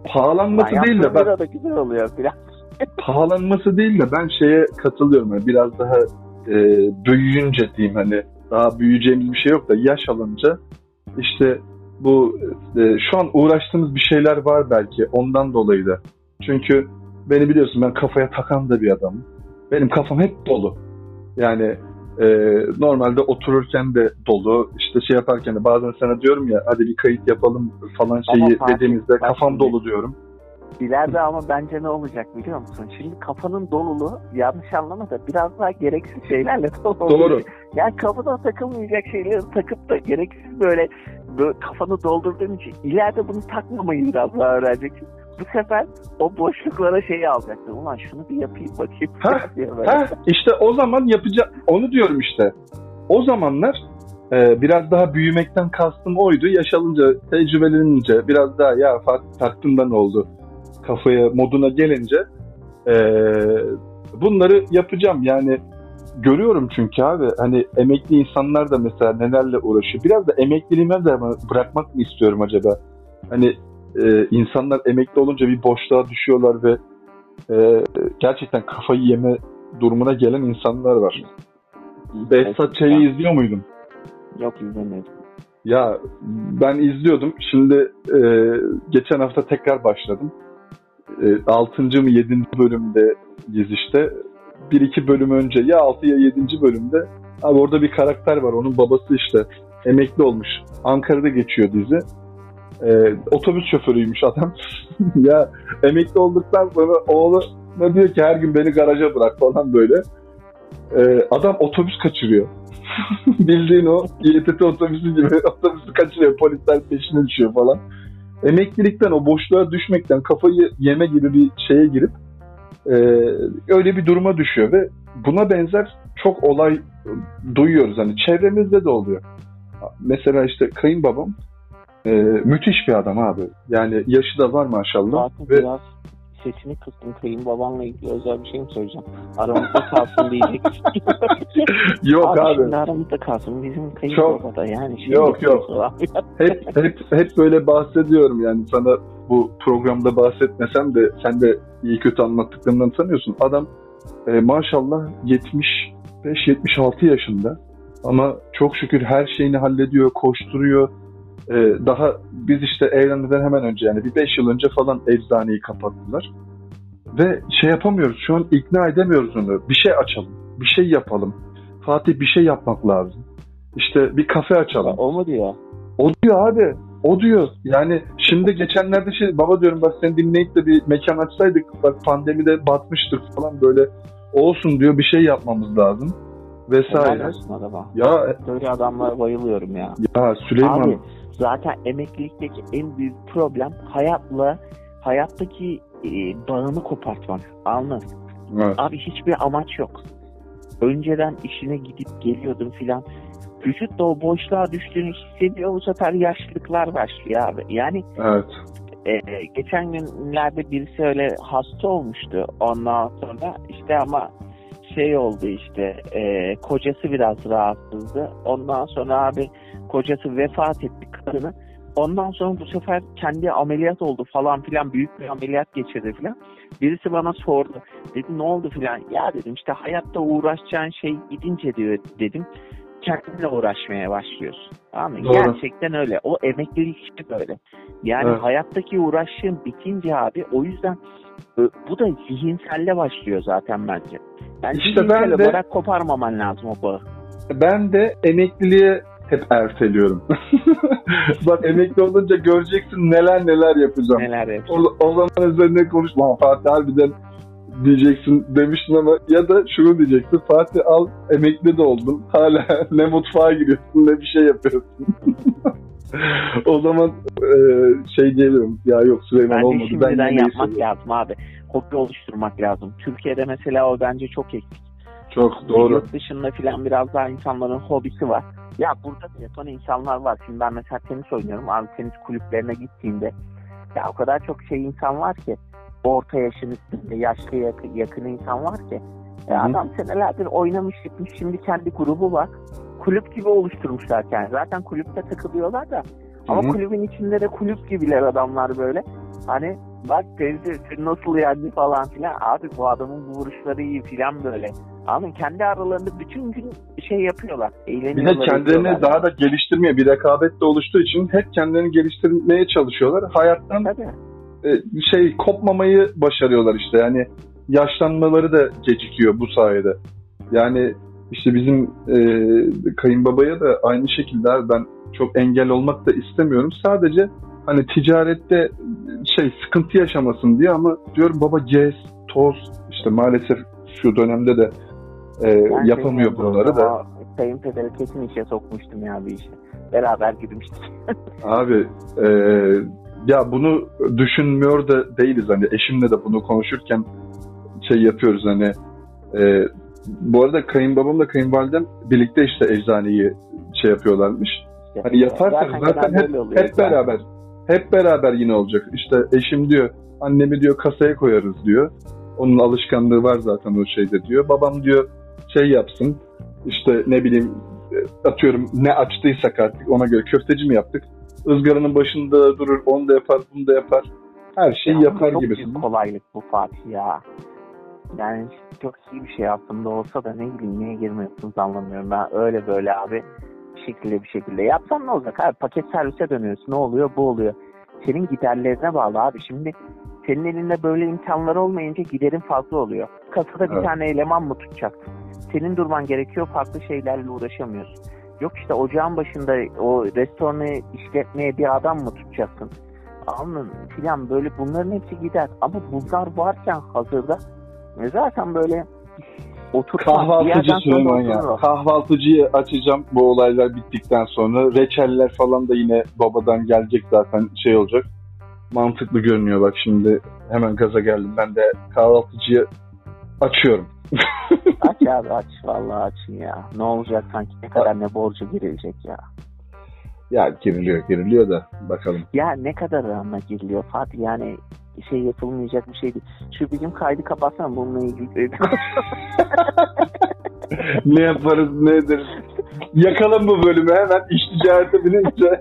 pahalanması değil de bak da güzel oluyor biraz. (laughs) pahalanması değil de ben şeye katılıyorum. Yani biraz daha e, büyüyünce diyeyim hani daha büyüyeceğimiz bir şey yok da yaş alınca işte bu e, şu an uğraştığımız bir şeyler var belki ondan dolayı da. Çünkü beni biliyorsun ben kafaya takan da bir adamım. Benim kafam hep dolu. Yani e, normalde otururken de dolu. işte şey yaparken de bazen sana diyorum ya hadi bir kayıt yapalım falan şeyi Fatih, dediğimizde kafam şimdi. dolu diyorum. İleride ama bence ne olacak biliyor musun? Şimdi kafanın doluluğu yanlış anlama da biraz daha gereksiz şeylerle dolu Doğru. Yani kafana takılmayacak şeyleri takıp da gereksiz böyle, böyle kafanı doldurduğun için ileride bunu takmamayı biraz daha öğreneceksin. Bu sefer o boşluklara şeyi alacaksın. Ulan şunu bir yapayım bakayım. Ha. (laughs) Ha işte o zaman yapacağım. Onu diyorum işte. O zamanlar e, biraz daha büyümekten kastım oydu. Yaş alınca, tecrübelenince biraz daha ya da ne oldu? Kafaya, moduna gelince e, bunları yapacağım. Yani görüyorum çünkü abi hani emekli insanlar da mesela nelerle uğraşıyor. Biraz da emekliliğime de bırakmak mı istiyorum acaba? Hani e, insanlar emekli olunca bir boşluğa düşüyorlar ve e, gerçekten kafayı yeme durumuna gelen insanlar var. Behzat Ç'yi izliyor muydun? Yok izlemedim. Ya ben izliyordum. Şimdi e, geçen hafta tekrar başladım. E, 6. mı 7. bölümde işte. Bir iki bölüm önce ya 6 ya 7. bölümde abi orada bir karakter var. Onun babası işte emekli olmuş. Ankara'da geçiyor dizi. E, otobüs şoförüymüş adam. (laughs) ya emekli olduktan sonra oğlu ne diyor ki her gün beni garaja bırak falan böyle. E, adam otobüs kaçırıyor. (laughs) Bildiğin o İETT otobüsü gibi (laughs) otobüsü kaçırıyor. Polisler peşine düşüyor falan. Emeklilikten o boşluğa düşmekten kafayı yeme gibi bir şeye girip e, öyle bir duruma düşüyor ve buna benzer çok olay duyuyoruz. Hani çevremizde de oluyor. Mesela işte kayınbabam e, müthiş bir adam abi. Yani yaşı da var maşallah. Zaten ve biraz sesini kıstım. Kayınbabanla ilgili özel bir şey mi söyleyeceğim? Aramızda kalsın diyecek. (laughs) yok abi. Şimdi aramızda kalsın. Bizim kayınbaba da yani. Şimdi Yok, yok. hep hep hep böyle bahsediyorum yani sana bu programda bahsetmesem de sen de iyi kötü anlattıklarından tanıyorsun. Adam e, maşallah 75-76 yaşında ama çok şükür her şeyini hallediyor, koşturuyor. E, daha biz işte evlenmeden hemen önce yani bir 5 yıl önce falan eczaneyi kapattılar. Ve şey yapamıyoruz şu an ikna edemiyoruz onu. Bir şey açalım, bir şey yapalım. Fatih bir şey yapmak lazım. İşte bir kafe açalım. O mu diyor? O diyor abi. O diyor. Yani şimdi geçenlerde şey baba diyorum bak seni dinleyip de bir mekan açsaydık bak pandemide batmıştık falan böyle olsun diyor bir şey yapmamız lazım vesaire. Helal olsun adama. Ya Böyle adamlara bayılıyorum ya. ya Süleyman Abi zaten emeklilikteki en büyük problem hayatla hayattaki e, bağını kopartmak. Anladın? evet. Abi hiçbir amaç yok. Önceden işine gidip geliyordun filan. Vücut da o boşluğa düştüğünü hissediyor. Bu sefer yaşlılıklar başlıyor abi. Yani evet. e, geçen günlerde birisi öyle hasta olmuştu. Ondan sonra işte ama şey oldu işte e, kocası biraz rahatsızdı. Ondan sonra abi kocası vefat etti kadını. Ondan sonra bu sefer kendi ameliyat oldu falan filan büyük bir ameliyat geçirdi filan. Birisi bana sordu. Dedi ne oldu filan. Ya dedim işte hayatta uğraşacağın şey gidince diyor dedim. Kendinle uğraşmaya başlıyorsun. Tamam mı? Doğru. Gerçekten öyle. O emeklilik işte böyle. Yani Evet. hayattaki uğraşın bitince abi o yüzden ö, bu da zihinselle başlıyor zaten bence. Yani İşte ben de- olarak koparmaman lazım o bağı. Ben de emekliliğe hep erteliyorum. (laughs) bak emekli olunca göreceksin neler neler yapacağım. Neler yapacağım. O, o zaman üzerine konuş. Lan Fatih harbiden diyeceksin demiştin ama ya da şunu diyeceksin. Fatih al emekli de oldun. Hala (laughs) ne mutfağa giriyorsun ne bir şey yapıyorsun. (laughs) o zaman e, şey diyelim ya yok Süleyman Bence olmadı. Ben şimdiden yemeği yapmak lazım abi. Hobi oluşturmak lazım. Türkiye'de mesela o bence çok eksik. Çok doğru. Yurt dışında filan biraz daha insanların hobisi var. Ya burada da yapan insanlar var. Şimdi ben mesela tenis oynuyorum. Abi tenis kulüplerine gittiğimde ya o kadar çok şey insan var ki orta yaşın üstünde yaşlı yakın, yakın insan var ki. Ya hı. adam senelerdir oynamış gitmiş şimdi kendi grubu var. Kulüp gibi oluşturmuşlar kendini. Zaten kulüpte takılıyorlar da ama Hı hı. kulübün içinde de kulüp gibiler adamlar böyle. Hani bak teyze nasıl yani falan filan. Abi bu adamın vuruşları iyi filan böyle. Ama kendi aralarında bütün gün şey yapıyorlar. Bir Eğleniyorlar. de kendilerini ediyorlar. daha da geliştirmeye bir rekabet de oluştuğu için hep kendilerini geliştirmeye çalışıyorlar. Hayattan Tabii. e, şey kopmamayı başarıyorlar işte. Yani yaşlanmaları da gecikiyor bu sayede. Yani işte bizim e, kayınbabaya da aynı şekilde ben çok engel olmak da istemiyorum. Sadece hani ticarette şey sıkıntı yaşamasın diye ama diyorum baba gez, toz işte maalesef şu dönemde de e, Ben yapamıyor bilmiyorum, bunları da. Kayınpederi kesin işe sokmuştum ya bir işe. Beraber girmiştik. (laughs) Abi e, ya bunu düşünmüyor da değiliz hani eşimle de bunu konuşurken şey yapıyoruz hani e, bu arada kayınbabamla kayınvalidem birlikte işte eczaneyi şey yapıyorlarmış. Hani yaparsak zaten genelde hep, hep beraber hep beraber yine olacak. İşte eşim diyor annemi diyor kasaya koyarız diyor. Onun alışkanlığı var zaten o şeyde diyor. Babam diyor şey yapsın işte ne bileyim atıyorum ne açtıysak artık ona göre köfteci mi yaptık? ızgaranın başında durur, onu da yapar, bunu da yapar. Her şeyi Ya yapar çok gibisin. büyük kolaylık bu Fatih ya. Yani çok iyi bir şey aslında olsa da ne bileyim niye girmiyorsunuz anlamıyorum. Ben öyle böyle abi bir şekilde bir şekilde yapsan ne olacak abi paket servise dönüyorsun ne oluyor bu oluyor. Senin giderlerine bağlı abi şimdi senin elinde böyle imkanlar olmayınca giderin fazla oluyor. Kasada bir Evet. tane eleman mı tutacaksın? Senin durman gerekiyor farklı şeylerle uğraşamıyorsun. Yok işte ocağın başında o restoranı işletmeye bir adam mı tutacaksın? Anladın filan böyle bunların hepsi gider. Ama bunlar varken hazırda e zaten böyle bir Kahvaltıcı Süleyman ya. oturur. Kahvaltıcıyı açacağım bu olaylar bittikten sonra. Reçeller falan da yine babadan gelecek zaten şey olacak. Mantıklı görünüyor bak şimdi hemen gaza geldim. Ben de kahvaltıcıyı açıyorum. (laughs) Aç abi aç vallahi açın ya. Ne olacak sanki ne kadar ne borcu girilecek ya. Ya giriliyor giriliyor da bakalım. Ya ne kadar anla giriliyor Fatih yani şey yapılmayacak bir şey değil. Şu bizim kaydı kapatsana bununla ilgili. (laughs) ne yaparız ne ederiz. Yakalım bu bölümü hemen iş ticarete binince. (laughs)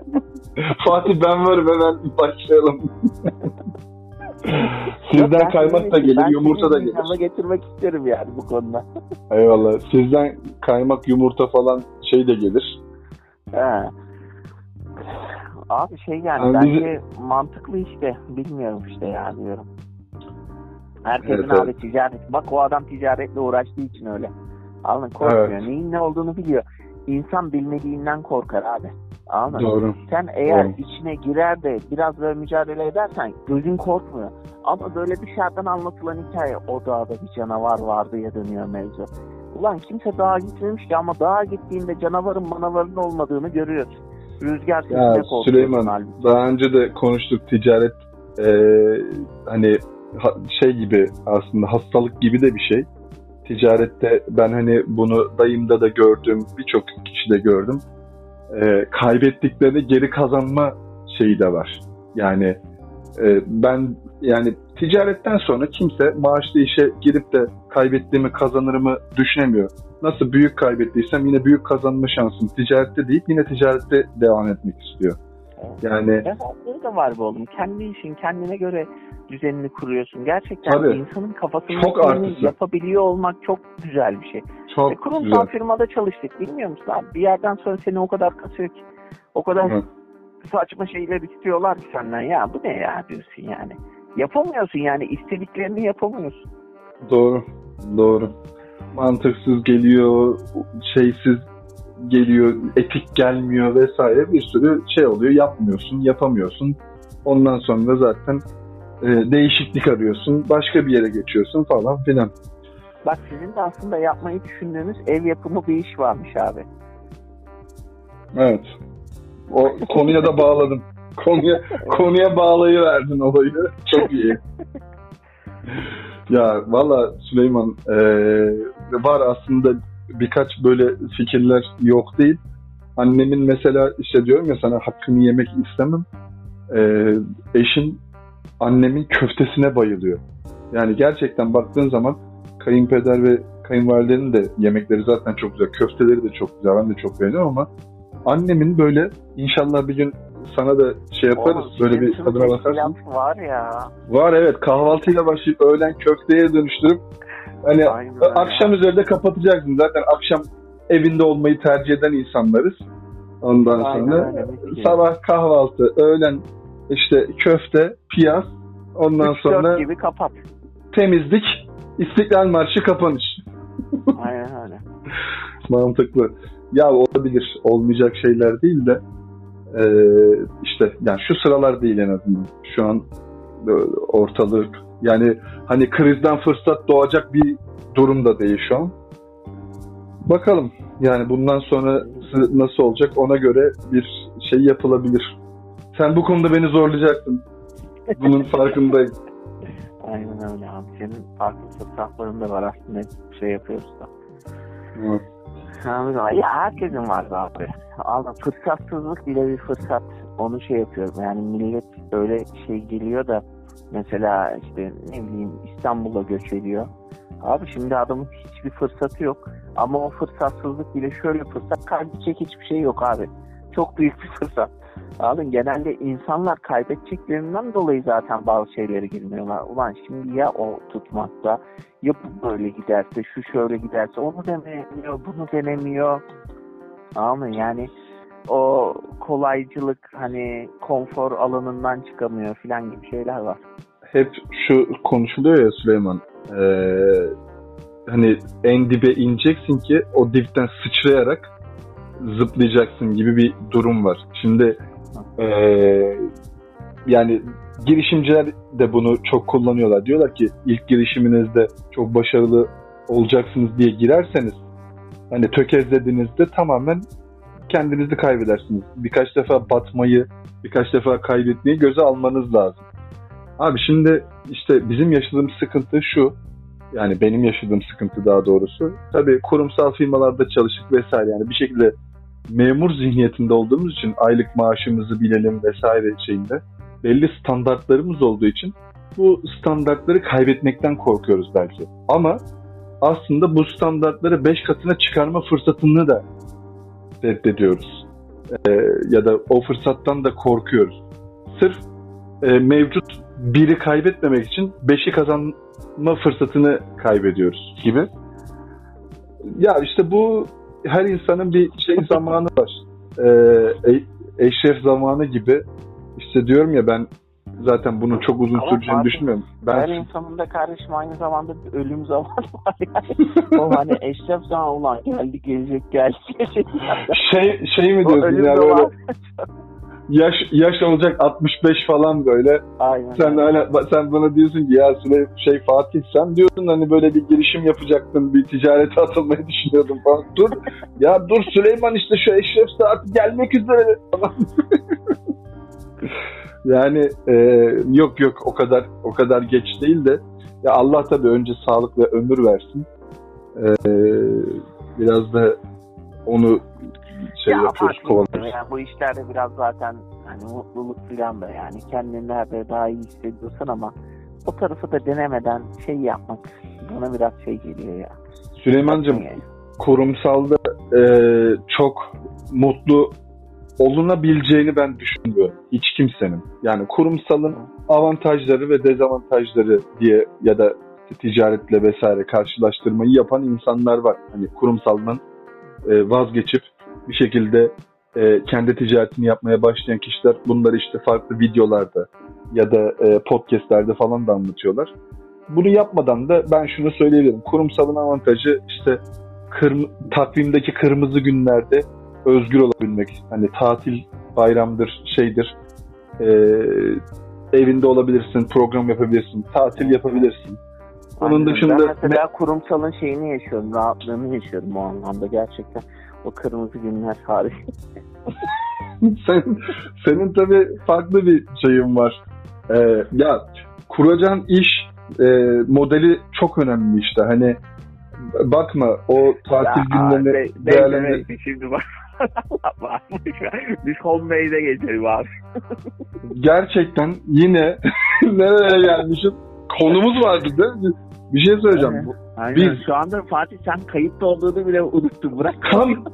Fatih ben varım hemen başlayalım. Sizden Ben kaymak da gelir, yumurta da gelir. getirmek isterim yani bu konuda. Eyvallah. Sizden kaymak, yumurta falan şey de gelir. He. Abi şey yani Abi bence mantıklı işte. Bilmiyorum işte ya diyorum. Herkesin Evet, abi ticaret. Bak o adam ticaretle uğraştığı için öyle. Alın korkmuyor. Evet. Neyin ne olduğunu biliyor. İnsan bilmediğinden korkar abi. Anladın? Doğru. Sen eğer Doğru. içine girer de biraz böyle mücadele edersen gözün korkmuyor. Ama böyle dışarıdan anlatılan hikaye o dağda bir canavar vardı ya dönüyor mevzu. Ulan kimse dağa gitmemiş ki ama dağa gittiğinde canavarın manavarın olmadığını görüyorsun. Rüzgar Ya Süleyman halbuki. daha önce de konuştuk ticaret eee, hani ha- şey gibi aslında hastalık gibi de bir şey. Ticarette ben hani bunu dayımda da gördüm, birçok kişi de gördüm. Eee, kaybettiklerini geri kazanma şeyi de var. Yani eee, ben yani ticaretten sonra kimse maaşlı işe girip de kaybettiğimi kazanırımı düşünemiyor. Nasıl büyük kaybettiysem yine büyük kazanma şansım ticarette değil yine ticarette devam etmek istiyor. Evet. Yani Rahatlığı da var be oğlum. Kendi işin kendine göre düzenini kuruyorsun. Gerçekten Tabii. insanın kafasını Çok artısı. yapabiliyor olmak çok güzel bir şey. çok E, kurumsal güzel. firmada çalıştık bilmiyor musun abi? Bir yerden sonra seni o kadar kasıyor ki. O kadar Hı. saçma şeyler istiyorlar ki senden. Ya bu ne ya diyorsun yani. Yapamıyorsun yani istediklerini yapamıyorsun. Doğru. Doğru. Mantıksız geliyor, şeysiz geliyor, etik gelmiyor vesaire bir sürü şey oluyor. Yapmıyorsun, yapamıyorsun. Ondan sonra zaten e, değişiklik arıyorsun, başka bir yere geçiyorsun falan filan. Bak sizin de aslında yapmayı düşündüğünüz ev yapımı bir iş varmış abi. Evet. O konuya da bağladım. (laughs) Konuya konuya bağlayıverdin olayı. Çok iyi. (laughs) ya valla Süleyman e, var aslında birkaç böyle fikirler yok değil. Annemin mesela işte diyorum ya sana hakkını yemek istemem. E, eşin annemin köftesine bayılıyor. Yani gerçekten baktığın zaman kayınpeder ve kayınvalidenin de yemekleri zaten çok güzel. Köfteleri de çok güzel. Ben de çok beğeniyorum ama annemin böyle inşallah bir gün sana da şey yaparız. Oğlum, böyle bir tadına bakarsın. var ya. Var evet kahvaltıyla başlayıp öğlen köfteye dönüştürüp hani Aynen akşam üzerinde kapatacaksın. Zaten akşam evinde olmayı tercih eden insanlarız. Ondan Aynen sonra öyle, sabah kahvaltı, öğlen işte köfte, piyaz, ondan Üç, sonra gibi kapat. temizlik, İstiklal Marşı kapanış. (laughs) Aynen öyle. Mantıklı. Ya olabilir. Olmayacak şeyler değil de eee, işte yani şu sıralar değil en azından. Şu an ortalık yani hani krizden fırsat doğacak bir durum da değil şu an. Bakalım yani bundan sonrası nasıl olacak ona göre bir şey yapılabilir. Sen bu konuda beni zorlayacaksın. Bunun (laughs) farkındayım. Aynen öyle abi. Senin farklı fırsatların da var aslında şey yapıyoruz da. Evet. Abi, ya herkesin var abi. Ama fırsatsızlık bile bir fırsat. Onu şey yapıyorum. Yani millet öyle şey geliyor da mesela işte ne bileyim İstanbul'a göç ediyor. Abi şimdi adamın hiçbir fırsatı yok. Ama o fırsatsızlık bile şöyle fırsat kaybedecek hiçbir şey yok abi. Çok büyük bir (laughs) fırsat. Abi genelde insanlar kaybedeceklerinden dolayı zaten bazı şeylere girmiyorlar. Ulan şimdi ya o tutmakta ya bu böyle giderse, şu şöyle giderse onu denemiyor, bunu denemiyor. Ama yani o kolaycılık hani konfor alanından çıkamıyor filan gibi şeyler var. hep şu konuşuluyor ya Süleyman. Ee, hani en dibe ineceksin ki o dipten sıçrayarak zıplayacaksın gibi bir durum var. Şimdi ee, yani girişimciler de bunu çok kullanıyorlar. Diyorlar ki ilk girişiminizde çok başarılı olacaksınız diye girerseniz hani tökezlediğinizde tamamen kendinizi kaybedersiniz. Birkaç defa batmayı, birkaç defa kaybetmeyi göze almanız lazım. Abi şimdi işte bizim yaşadığımız sıkıntı şu. Yani benim yaşadığım sıkıntı daha doğrusu. Tabii kurumsal firmalarda çalıştık vesaire. Yani bir şekilde memur zihniyetinde olduğumuz için aylık maaşımızı bilelim vesaire şeyinde belli standartlarımız olduğu için bu standartları kaybetmekten korkuyoruz belki. Ama aslında bu standartları 5 katına çıkarma fırsatını da reddediyoruz. Ee, ya da o fırsattan da korkuyoruz. Sırf e, mevcut biri kaybetmemek için beşi kazanma fırsatını kaybediyoruz gibi. Ya işte bu her insanın bir şey zamanı var. Ee, e- eşref zamanı gibi. İşte diyorum ya ben zaten bunun çok uzun Ama süreceğini Fatih, düşünmüyorum. Ben insanın da kardeşim aynı zamanda bir ölüm zamanı var yani. (laughs) o hani eşref zaman ulan geldi gelecek geldi gelecek. şey şey mi diyorsun ya böyle (laughs) yaş yaş olacak 65 falan böyle. Aynen. Sen hala sen bana diyorsun ki ya Süley şey Fatih sen diyordun hani böyle bir girişim yapacaktın bir ticarete atılmayı düşünüyordun falan. Dur (laughs) ya dur Süleyman işte şu Eşref saati gelmek üzere falan. Yani e, yok yok o kadar o kadar geç değil de ya Allah tabii önce sağlık ve ömür versin. E, biraz da onu şey ya yapıyoruz kovalıyoruz. yani bu işlerde biraz zaten hani mutluluk falan da yani kendini nerede daha iyi hissediyorsan ama o tarafı da denemeden şey yapmak bana biraz şey geliyor ya. Süleyman'cığım Yani. kurumsalda e, çok mutlu olunabileceğini ben düşünmüyorum. Hiç kimsenin. Yani kurumsalın avantajları ve dezavantajları diye ya da ticaretle vesaire karşılaştırmayı yapan insanlar var. Hani kurumsaldan e, vazgeçip bir şekilde e, kendi ticaretini yapmaya başlayan kişiler bunları işte farklı videolarda ya da e, podcastlerde falan da anlatıyorlar. Bunu yapmadan da ben şunu söyleyebilirim. Kurumsalın avantajı işte kırm- takvimdeki kırmızı günlerde özgür olabilmek. Hani tatil, bayramdır, şeydir. Ee, evinde olabilirsin, program yapabilirsin, tatil yapabilirsin. Onun Aynen. dışında ben mesela kurumsalın şeyini yaşıyorum, rahatlığını yaşıyorum o anlamda gerçekten. O kırmızı günler hariç. (laughs) sen, senin tabii farklı bir şeyin var. Ee, ya kuracağın iş e, modeli çok önemli işte. Hani bakma o tatil günlerini be- değerlendir. şimdi bak. (laughs) Biz homemade'e geçelim abi. Gerçekten yine (laughs) nereye gelmişiz? Konumuz vardı değil mi? Bir şey söyleyeceğim. Bu- Aynen. Biz- Şu anda Fatih sen kayıtta olduğunu bile unuttun. Bırak. Tam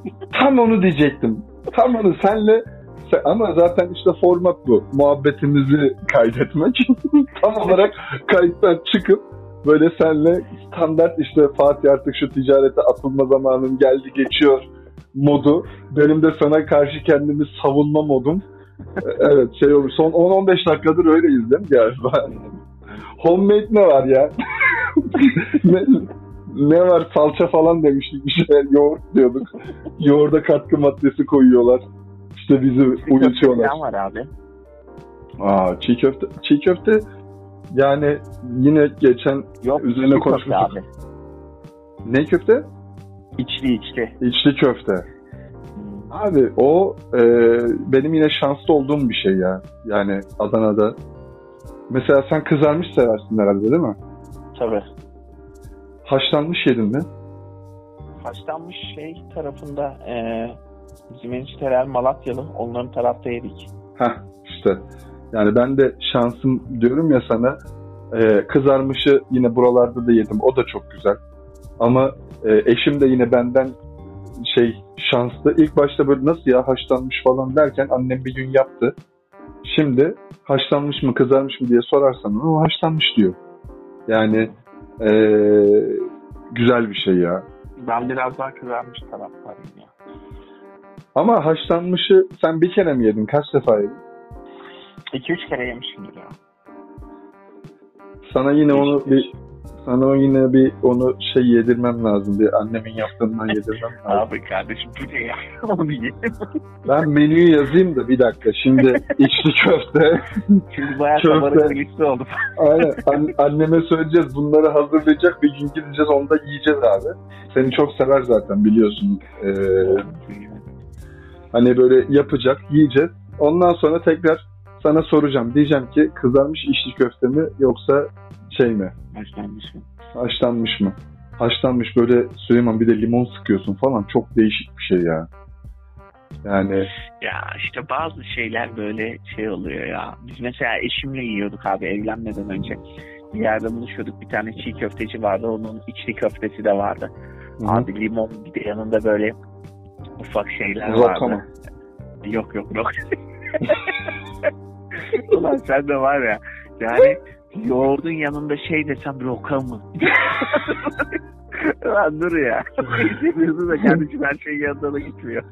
tam onu diyecektim. Tam onu senle Sen- ama zaten işte format bu. Muhabbetimizi kaydetmek. (laughs) Tam olarak kayıttan çıkıp böyle senle standart işte Fatih artık şu ticarete atılma zamanın geldi geçiyor modu. Benim de sana karşı kendimi savunma modum. evet şey olur. Son 10-15 dakikadır öyleyiz değil mi galiba? Homemade ne var ya? (laughs) ne, ne var salça falan demiştik bir şey. Yoğurt diyorduk. Yoğurda katkı maddesi koyuyorlar. İşte bizi uyutuyorlar. Ne var abi? Aa, çiğ köfte. Çiğ köfte yani yine geçen Yok Üzerine konuşmuştuk. ne köfte? İçli içli. İçli köfte. Abi o e, benim yine şanslı olduğum bir şey ya. Yani Adana'da. Mesela sen kızarmış seversin herhalde değil mi? Tabii. Haşlanmış yedin mi? Haşlanmış şey tarafında e, bizim enişteler Malatyalı. Onların tarafta yedik. Heh işte. Yani ben de şansım diyorum ya sana e, kızarmışı yine buralarda da yedim. O da çok güzel. Ama e, eşim de yine benden şey şanslı. İlk başta böyle nasıl ya haşlanmış falan derken annem bir gün yaptı. Şimdi haşlanmış mı kızarmış mı diye sorarsan o haşlanmış diyor. Yani e, güzel bir şey ya. Ben biraz daha kızarmış taraftarıyım ya. Ama haşlanmışı sen bir kere mi yedin? Kaç defa yedin? 2-3 kere yemişimdir ya. Sana yine onu bir sana o yine bir onu şey yedirmem lazım. Bir annemin yaptığından yedirmem lazım. Abi kardeşim bu ne ya? (laughs) Onu yedim. Ben menüyü yazayım da bir dakika. Şimdi (laughs) içli köfte. Şimdi bayağı Köfte. bir liste oldu. Aynen. An- anneme söyleyeceğiz. Bunları hazırlayacak. Bir gün gideceğiz. Onu da yiyeceğiz abi. Seni çok sever zaten biliyorsun. Ee, hani böyle yapacak. Yiyeceğiz. Ondan sonra tekrar sana soracağım. Diyeceğim ki kızarmış içli köfte mi yoksa şey mi? Başlanmış mı? Haşlanmış mı? Haşlanmış böyle Süleyman bir de limon sıkıyorsun falan. Çok değişik bir şey ya. Yani Ya işte bazı şeyler böyle şey oluyor ya. Biz mesela eşimle yiyorduk abi evlenmeden önce. Bir yerde buluşuyorduk. Bir tane çiğ köfteci vardı. Onun içli köftesi de vardı. Hı hı. Abi limon bir de yanında böyle ufak şeyler Roka vardı. mı? Yok yok yok. (laughs) Ulan sen de var ya. Yani yoğurdun yanında şey desem roka mı? (laughs) Ulan dur ya. İzlemiyorsun da kardeşim her şey yanında da gitmiyor.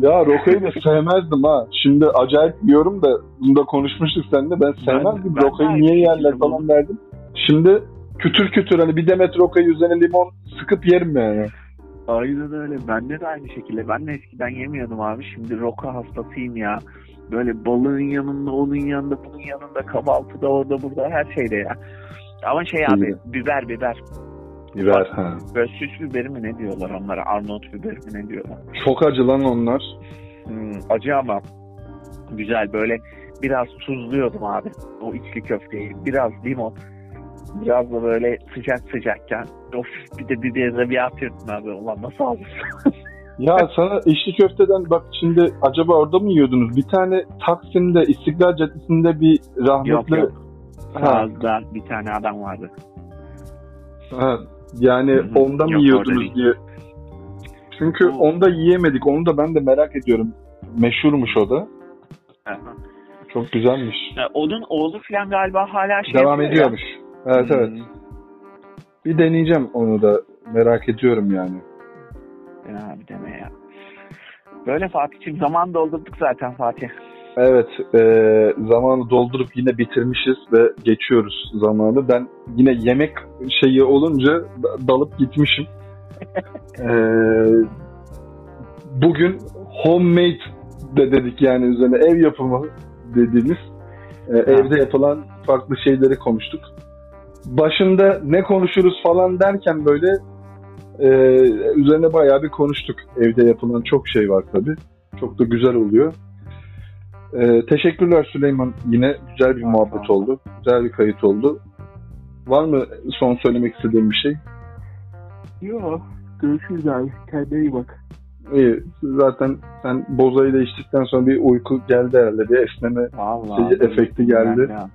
Ya Roka'yı da sevmezdim ha. Şimdi acayip diyorum da bunu da konuşmuştuk seninle. Ben sevmezdim. ben Roka'yı niye yerler falan derdim. Şimdi kütür kütür hani bir demet Roka'yı üzerine limon sıkıp yerim yani. Aynen öyle. Bende de aynı şekilde. Ben de eskiden yemiyordum abi. Şimdi roka hastasıyım ya. Böyle balığın yanında, onun yanında, bunun yanında, kahvaltıda, orada, burada, her şeyde ya. Ama şey abi, biber biber. Biber ha. Böyle süs biberi mi ne diyorlar onlara? Arnavut biberi mi ne diyorlar? Çok acı lan onlar. Hmm, acı ama güzel. Böyle biraz tuzluyordum abi. O içli köfteyi. Biraz limon. Biraz da böyle sıcak sıcakken. Of bir de biberi bir atıyorsun abi. Ulan nasıl alırsın? (laughs) Ya (laughs) sana içli köfteden bak şimdi acaba orada mı yiyordunuz? Bir tane Taksim'de İstiklal Caddesi'nde bir rahmetli Yok yok. Sağda bir tane adam vardı. Ha, yani Hı hı. onda mı Yok, yiyordunuz diye. Çünkü Bu- onda yiyemedik. Onu da ben de merak ediyorum. Meşhurmuş o da. Aha. Çok güzelmiş. Ya, onun oğlu falan galiba hala şey Devam yapıyor ya. ediyormuş. Evet Hmm. evet. Bir deneyeceğim onu da. Merak ediyorum yani. Ya bir deme ya. Böyle Fatih'ciğim zaman doldurduk zaten Fatih. Evet, e, zamanı doldurup yine bitirmişiz ve geçiyoruz zamanı. Ben yine yemek şeyi olunca da- dalıp gitmişim. E, bugün homemade de dedik yani üzerine ev yapımı dediğimiz e, evde yapılan farklı şeyleri konuştuk. Başında ne konuşuruz falan derken böyle e, üzerine bayağı bir konuştuk. Evde yapılan çok şey var tabii. Çok da güzel oluyor. Ee, teşekkürler Süleyman. Yine güzel bir muhabbet oldu. Güzel bir kayıt oldu. Var mı son söylemek istediğin bir şey? Yok. Görüşürüz abi. Kendine iyi bak. İyi. Zaten sen bozayı da içtikten sonra bir uyku geldi herhalde. Bir esneme. Vallahi. Şey, efekti geldi. Ya.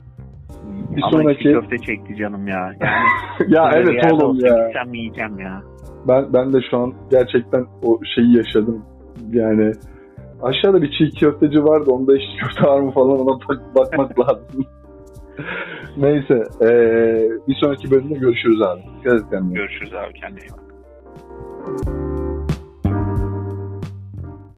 Bir Ama sonraki... içli köfte çekti canım ya. (laughs) Yani ya evet oğlum ya. Gitsem yiyeceğim ya. Ben, ben de şu an gerçekten o şeyi yaşadım. Yani Aşağıda bir çiğ köfteci vardı. Onda içli köfte var mı falan ona bak- bakmak (laughs) lazım. Neyse. eee, bir sonraki bölümde görüşürüz abi. Dikkat et kendine. Görüşürüz abi kendine iyi bak.